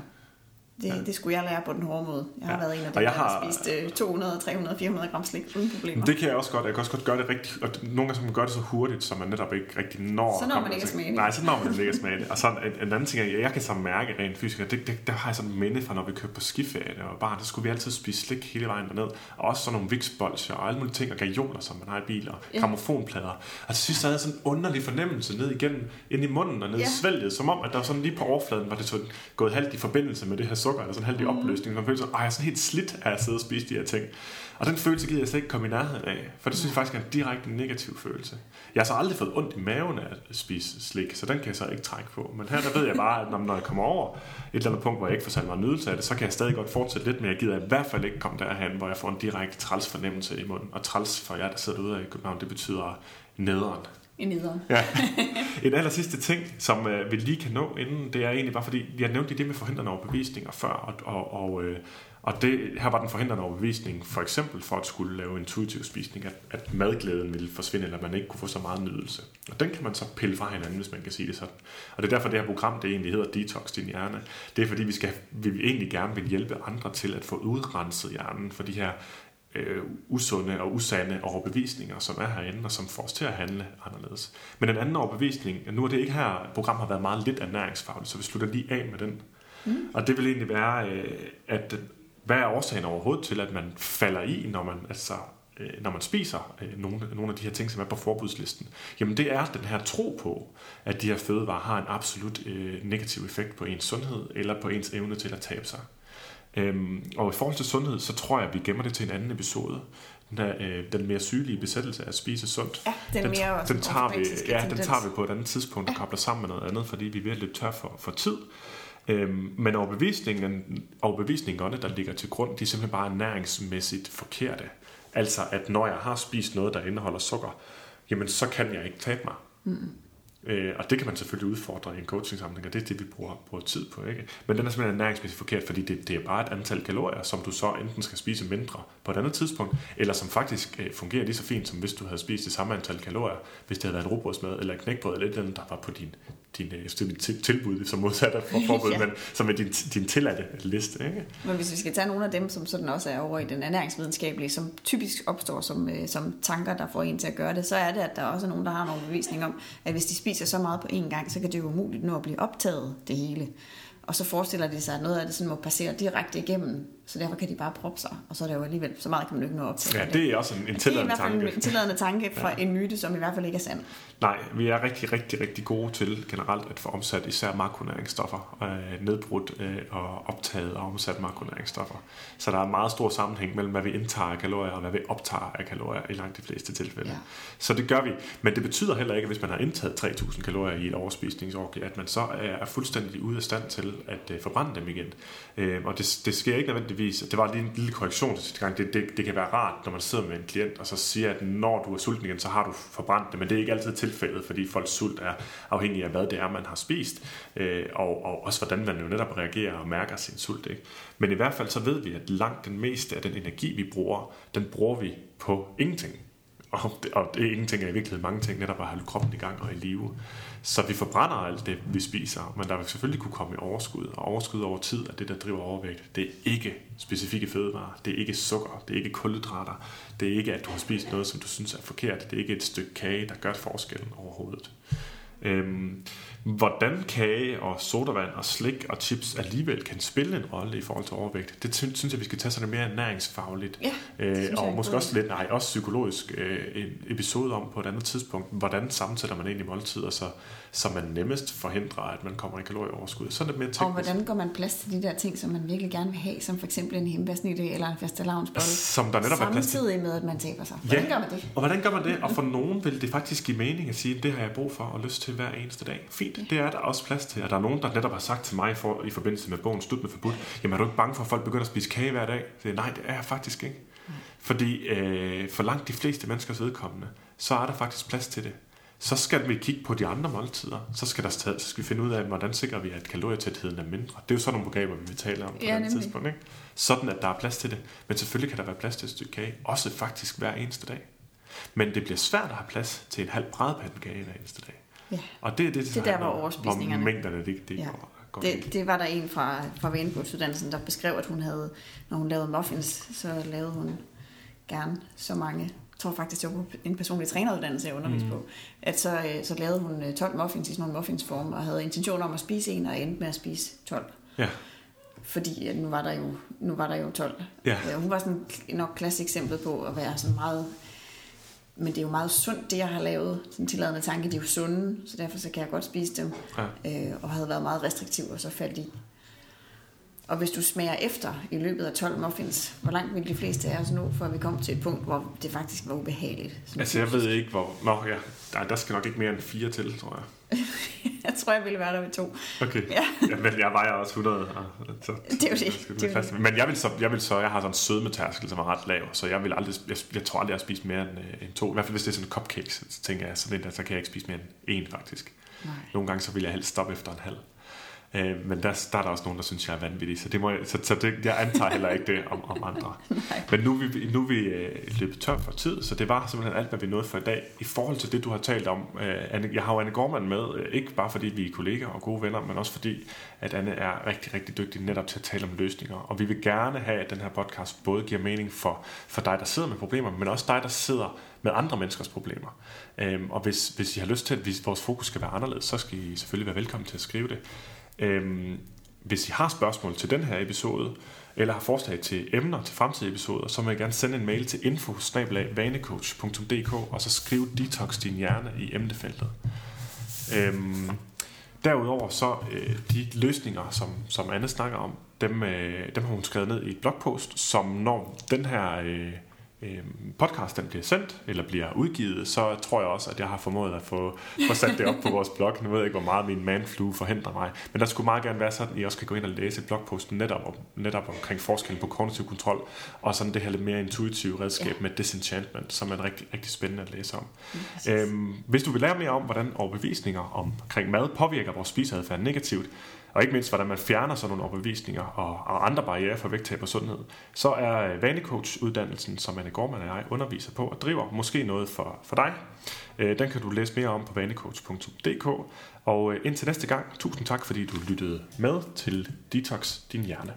Det, ja. det skulle jeg lære på den hårde måde. Jeg har ja. været en af dem, der har spist 200, 300, 400 gram slik uden problemer. Det kan jeg også godt. Jeg kan også godt gøre det rigtigt. Og nogle gange så man gør det så hurtigt, så man netop ikke rigtig når... Så når man ikke at smage det. Nej, så når man ikke at smage det. Og så en, en anden ting, jeg, jeg kan så mærke rent fysisk, det, det, der har jeg sådan minde fra, når vi kørte på skiferie. Var bare, der skulle vi altid spise slik hele vejen derned. Og også sådan nogle viksbolcher og alle mulige ting, og gajoler, som man har i biler. Ja. Gramofonplader. Og til sidst havde jeg sådan en underlig fornemmelse ned igennem, ind i munden og ned ja. i svælget, som om, at der sådan lige på overfladen, var det sådan gået halvt i forbindelse med det her sukker, eller sådan halvt i mm. opløsning. Man følte sådan, jeg er sådan helt slidt af at sidde og spise de her ting. Og den følelse gider jeg slet ikke komme i nærheden af, for det synes jeg faktisk er en direkte negativ følelse. Jeg har så aldrig fået ondt i maven af at spise slik, så den kan jeg så ikke trække på. Men her der ved jeg bare, at når jeg kommer over et eller andet punkt, hvor jeg ikke får særlig meget nydelse af det, så kan jeg stadig godt fortsætte lidt, men jeg gider i hvert fald ikke komme derhen, hvor jeg får en direkte træls fornemmelse i munden. Og træls for jer, der sidder derude i København, det betyder nederen. I nederen. ja. En aller sidste ting, som øh, vi lige kan nå inden, det er egentlig bare fordi, vi har nævnt det med forhindrende overbevisninger før, og, og, og øh, og det, her var den forhindrende overbevisning, for eksempel for at skulle lave intuitiv spisning, at, at madglæden ville forsvinde, eller man ikke kunne få så meget nydelse. Og den kan man så pille fra hinanden, hvis man kan sige det sådan. Og det er derfor, det her program, det egentlig hedder Detox din hjerne. Det er fordi, vi, skal, vi egentlig gerne vil hjælpe andre til at få udrenset hjernen for de her øh, usunde og usande overbevisninger, som er herinde, og som får os til at handle anderledes. Men en anden overbevisning, nu er det ikke her, program har været meget lidt ernæringsfagligt, så vi slutter lige af med den. Mm. Og det vil egentlig være, øh, at hvad er årsagen overhovedet til, at man falder i, når man, altså, øh, når man spiser øh, nogle, nogle af de her ting, som er på forbudslisten? Jamen det er den her tro på, at de her fødevarer har en absolut øh, negativ effekt på ens sundhed, eller på ens evne til at tabe sig. Øhm, og i forhold til sundhed, så tror jeg, at vi gemmer det til en anden episode. Den, her, øh, den mere sygelige besættelse af at spise sundt. Ja, den, den, mere den, tager vi, ja, den tager vi på et andet tidspunkt og ja. kobler sammen med noget andet, fordi vi er ved at løbe tør for, for tid. Øhm, men overbevisningen, overbevisningerne, der ligger til grund, de er simpelthen bare næringsmæssigt forkerte. Altså, at når jeg har spist noget, der indeholder sukker, jamen så kan jeg ikke tabe mig. Mm. Øh, og det kan man selvfølgelig udfordre i en coaching-samling, og det er det, vi bruger, bruger tid på. Ikke? Men den er simpelthen næringsmæssigt forkert, fordi det, det er bare et antal kalorier, som du så enten skal spise mindre på et andet tidspunkt, eller som faktisk øh, fungerer lige så fint, som hvis du havde spist det samme antal kalorier, hvis det havde været en robrødsmad eller et knækbrød, eller et eller andet, der var på din, din, øh, tilbud, som modsat af for forbud, ja. men som er din, din tilladte liste. Ikke? Men hvis vi skal tage nogle af dem, som sådan også er over i den ernæringsvidenskabelige, som typisk opstår som, øh, som tanker, der får en til at gøre det, så er det, at der er også nogen, der har nogle bevisning om, at hvis de spiser så meget på én gang, så kan det jo umuligt nu at blive optaget det hele. Og så forestiller de sig, at noget af det sådan må passere direkte igennem så derfor kan de bare proppe sig, og så er det jo alligevel, så meget kan man jo ikke nå op til. Ja, det er også en, en tilladende tanke. Det er i hvert fald en tilladende tanke fra ja. en myte, som i hvert fald ikke er sand. Nej, vi er rigtig, rigtig, rigtig gode til generelt at få omsat især makronæringsstoffer, øh, nedbrudt øh, og optaget og omsat makronæringsstoffer. Så der er en meget stor sammenhæng mellem, hvad vi indtager af kalorier og hvad vi optager af kalorier i langt de fleste tilfælde. Ja. Så det gør vi. Men det betyder heller ikke, at hvis man har indtaget 3.000 kalorier i et overspisningsår, at man så er fuldstændig ude af stand til at øh, forbrænde dem igen. Øh, og det, det sker ikke nødvendigvis. Det var lige en lille korrektion til sidste gang. Det, det, det kan være rart, når man sidder med en klient og så siger, at når du er sulten igen, så har du forbrændt det. Men det er ikke altid tilfældet, fordi folks sult er afhængig af, hvad det er, man har spist. Øh, og, og også hvordan man jo netop reagerer og mærker sin sult. Ikke? Men i hvert fald så ved vi, at langt den meste af den energi, vi bruger, den bruger vi på ingenting. Og det, og det er ingenting er i virkeligheden mange ting, netop at holde kroppen i gang og i live. Så vi forbrænder alt det, vi spiser, men der vil selvfølgelig kunne komme i overskud. Og overskud over tid er det, der driver overvægt. Det er ikke specifikke fødevarer, det er ikke sukker, det er ikke kulhydrater, det er ikke, at du har spist noget, som du synes er forkert, det er ikke et stykke kage, der gør forskellen overhovedet. Øhm, hvordan kage og sodavand og slik og chips alligevel kan spille en rolle i forhold til overvægt, det synes jeg, vi skal tage sådan mere næringsfagligt. Ja, øh, og måske også lidt, nej, også psykologisk øh, en episode om på et andet tidspunkt, hvordan sammensætter man egentlig måltider, så så man nemmest forhindrer, at man kommer i kalorieoverskud. Så er det mere teknisk. Og hvordan går man plads til de der ting, som man virkelig gerne vil have, som for eksempel en hembærsnitte eller en fastelavnsbolle? Som der netop er plads til. med, at man taber sig. Hvordan ja. gør man det? Og hvordan gør man det? Og for nogen vil det faktisk give mening at sige, at det har jeg brug for og lyst til hver eneste dag. Fint, ja. det er der også plads til. Og der er nogen, der netop har sagt til mig for, i forbindelse med bogen Slut med forbudt, jamen er du ikke bange for, at folk begynder at spise kage hver dag? Så, nej, det er jeg faktisk ikke. Fordi øh, for langt de fleste menneskers vedkommende, så er der faktisk plads til det så skal vi kigge på de andre måltider. Så skal, der, så skal vi finde ud af, hvordan sikrer vi, at kalorietætheden er mindre. Det er jo sådan nogle begreber, vi vil tale om på ja, et tidspunkt. Ikke? Sådan, at der er plads til det. Men selvfølgelig kan der være plads til et stykke kage. Også faktisk hver eneste dag. Men det bliver svært at have plads til en halv brædpande kage hver eneste dag. Ja. Og det er det, det, det der, hvor, hvor mængderne det, det ja. går, det, det var der en fra, fra Vanebådsuddannelsen, der beskrev, at hun havde, når hun lavede muffins, så lavede hun gerne så mange tror faktisk, det var en personlig træneruddannelse, jeg underviste mm. på, at så, øh, så lavede hun 12 øh, muffins i sådan nogle muffinsform, og havde intention om at spise en, og endte med at spise 12. Ja. Fordi at nu, var der jo, nu var der jo 12. Ja. Hun var sådan nok klassisk eksempel på at være sådan meget men det er jo meget sundt, det jeg har lavet. Sådan tilladende tanke, de er jo sunde, så derfor så kan jeg godt spise dem. Ja. Øh, og havde været meget restriktiv, og så faldt i. Og hvis du smager efter i løbet af 12 muffins, hvor langt vil de fleste af os nå, for at vi kom til et punkt, hvor det faktisk var ubehageligt? Altså jeg ved ikke, hvor... Nå ja, der, der skal nok ikke mere end fire til, tror jeg. jeg tror, jeg ville være der ved to. Okay. Ja. ja men jeg vejer også 100. Så, det er jo det. det, er fast. Men jeg vil, så, jeg vil så, jeg har sådan en sødmetærskel, som er ret lav, så jeg vil aldrig, jeg, jeg tror aldrig, jeg har spist mere end, øh, end to. I hvert fald hvis det er sådan cupcakes, så tænker jeg sådan lidt, så kan jeg ikke spise mere end en faktisk. Nej. Nogle gange så vil jeg helst stoppe efter en halv. Øh, men der, der er der også nogen, der synes, jeg er vanvittig, så, det må jeg, så, så det, jeg antager heller ikke det om, om andre. men nu er vi, nu er vi øh, løbet tør for tid, så det var simpelthen alt, hvad vi nåede for i dag. I forhold til det, du har talt om, øh, Anne, jeg har jo Anne Gormand med, øh, ikke bare fordi vi er kolleger og gode venner, men også fordi, at Anne er rigtig, rigtig dygtig netop til at tale om løsninger. Og vi vil gerne have, at den her podcast både giver mening for, for dig, der sidder med problemer, men også dig, der sidder med andre menneskers problemer. Øhm, og hvis, hvis I har lyst til, at vi, vores fokus skal være anderledes, så skal I selvfølgelig være velkommen til at skrive det. Øhm, hvis I har spørgsmål til den her episode, eller har forslag til emner til fremtidige episoder, så må I gerne sende en mail til info og så skriv detox din hjerne i emnefeltet. Øhm, derudover så øh, de løsninger, som, som Anne snakker om, dem, øh, dem har hun skrevet ned i et blogpost, som når den her øh, øh, podcast den bliver sendt, eller bliver udgivet, så tror jeg også, at jeg har formået at få, få sat det op på vores blog. Nu ved jeg ikke, hvor meget min manflu forhindrer mig. Men der skulle meget gerne være sådan, at I også kan gå ind og læse blogposten netop, netop omkring forskellen på kognitiv kontrol, og sådan det her lidt mere intuitive redskab ja. med disenchantment, som er rigtig, rigtig spændende at læse om. Ja, øhm, hvis du vil lære mere om, hvordan overbevisninger omkring mad påvirker vores spiseadfærd negativt, og ikke mindst, hvordan man fjerner sådan nogle overbevisninger og, og andre barriere for vægttab og sundhed, så er Vanecoach-uddannelsen, som Anne Gorman og jeg underviser på og driver, måske noget for, for dig. Øh, den kan du læse mere om på vanecoach.dk. Og øh, indtil næste gang, tusind tak, fordi du lyttede med til Detox Din Hjerne.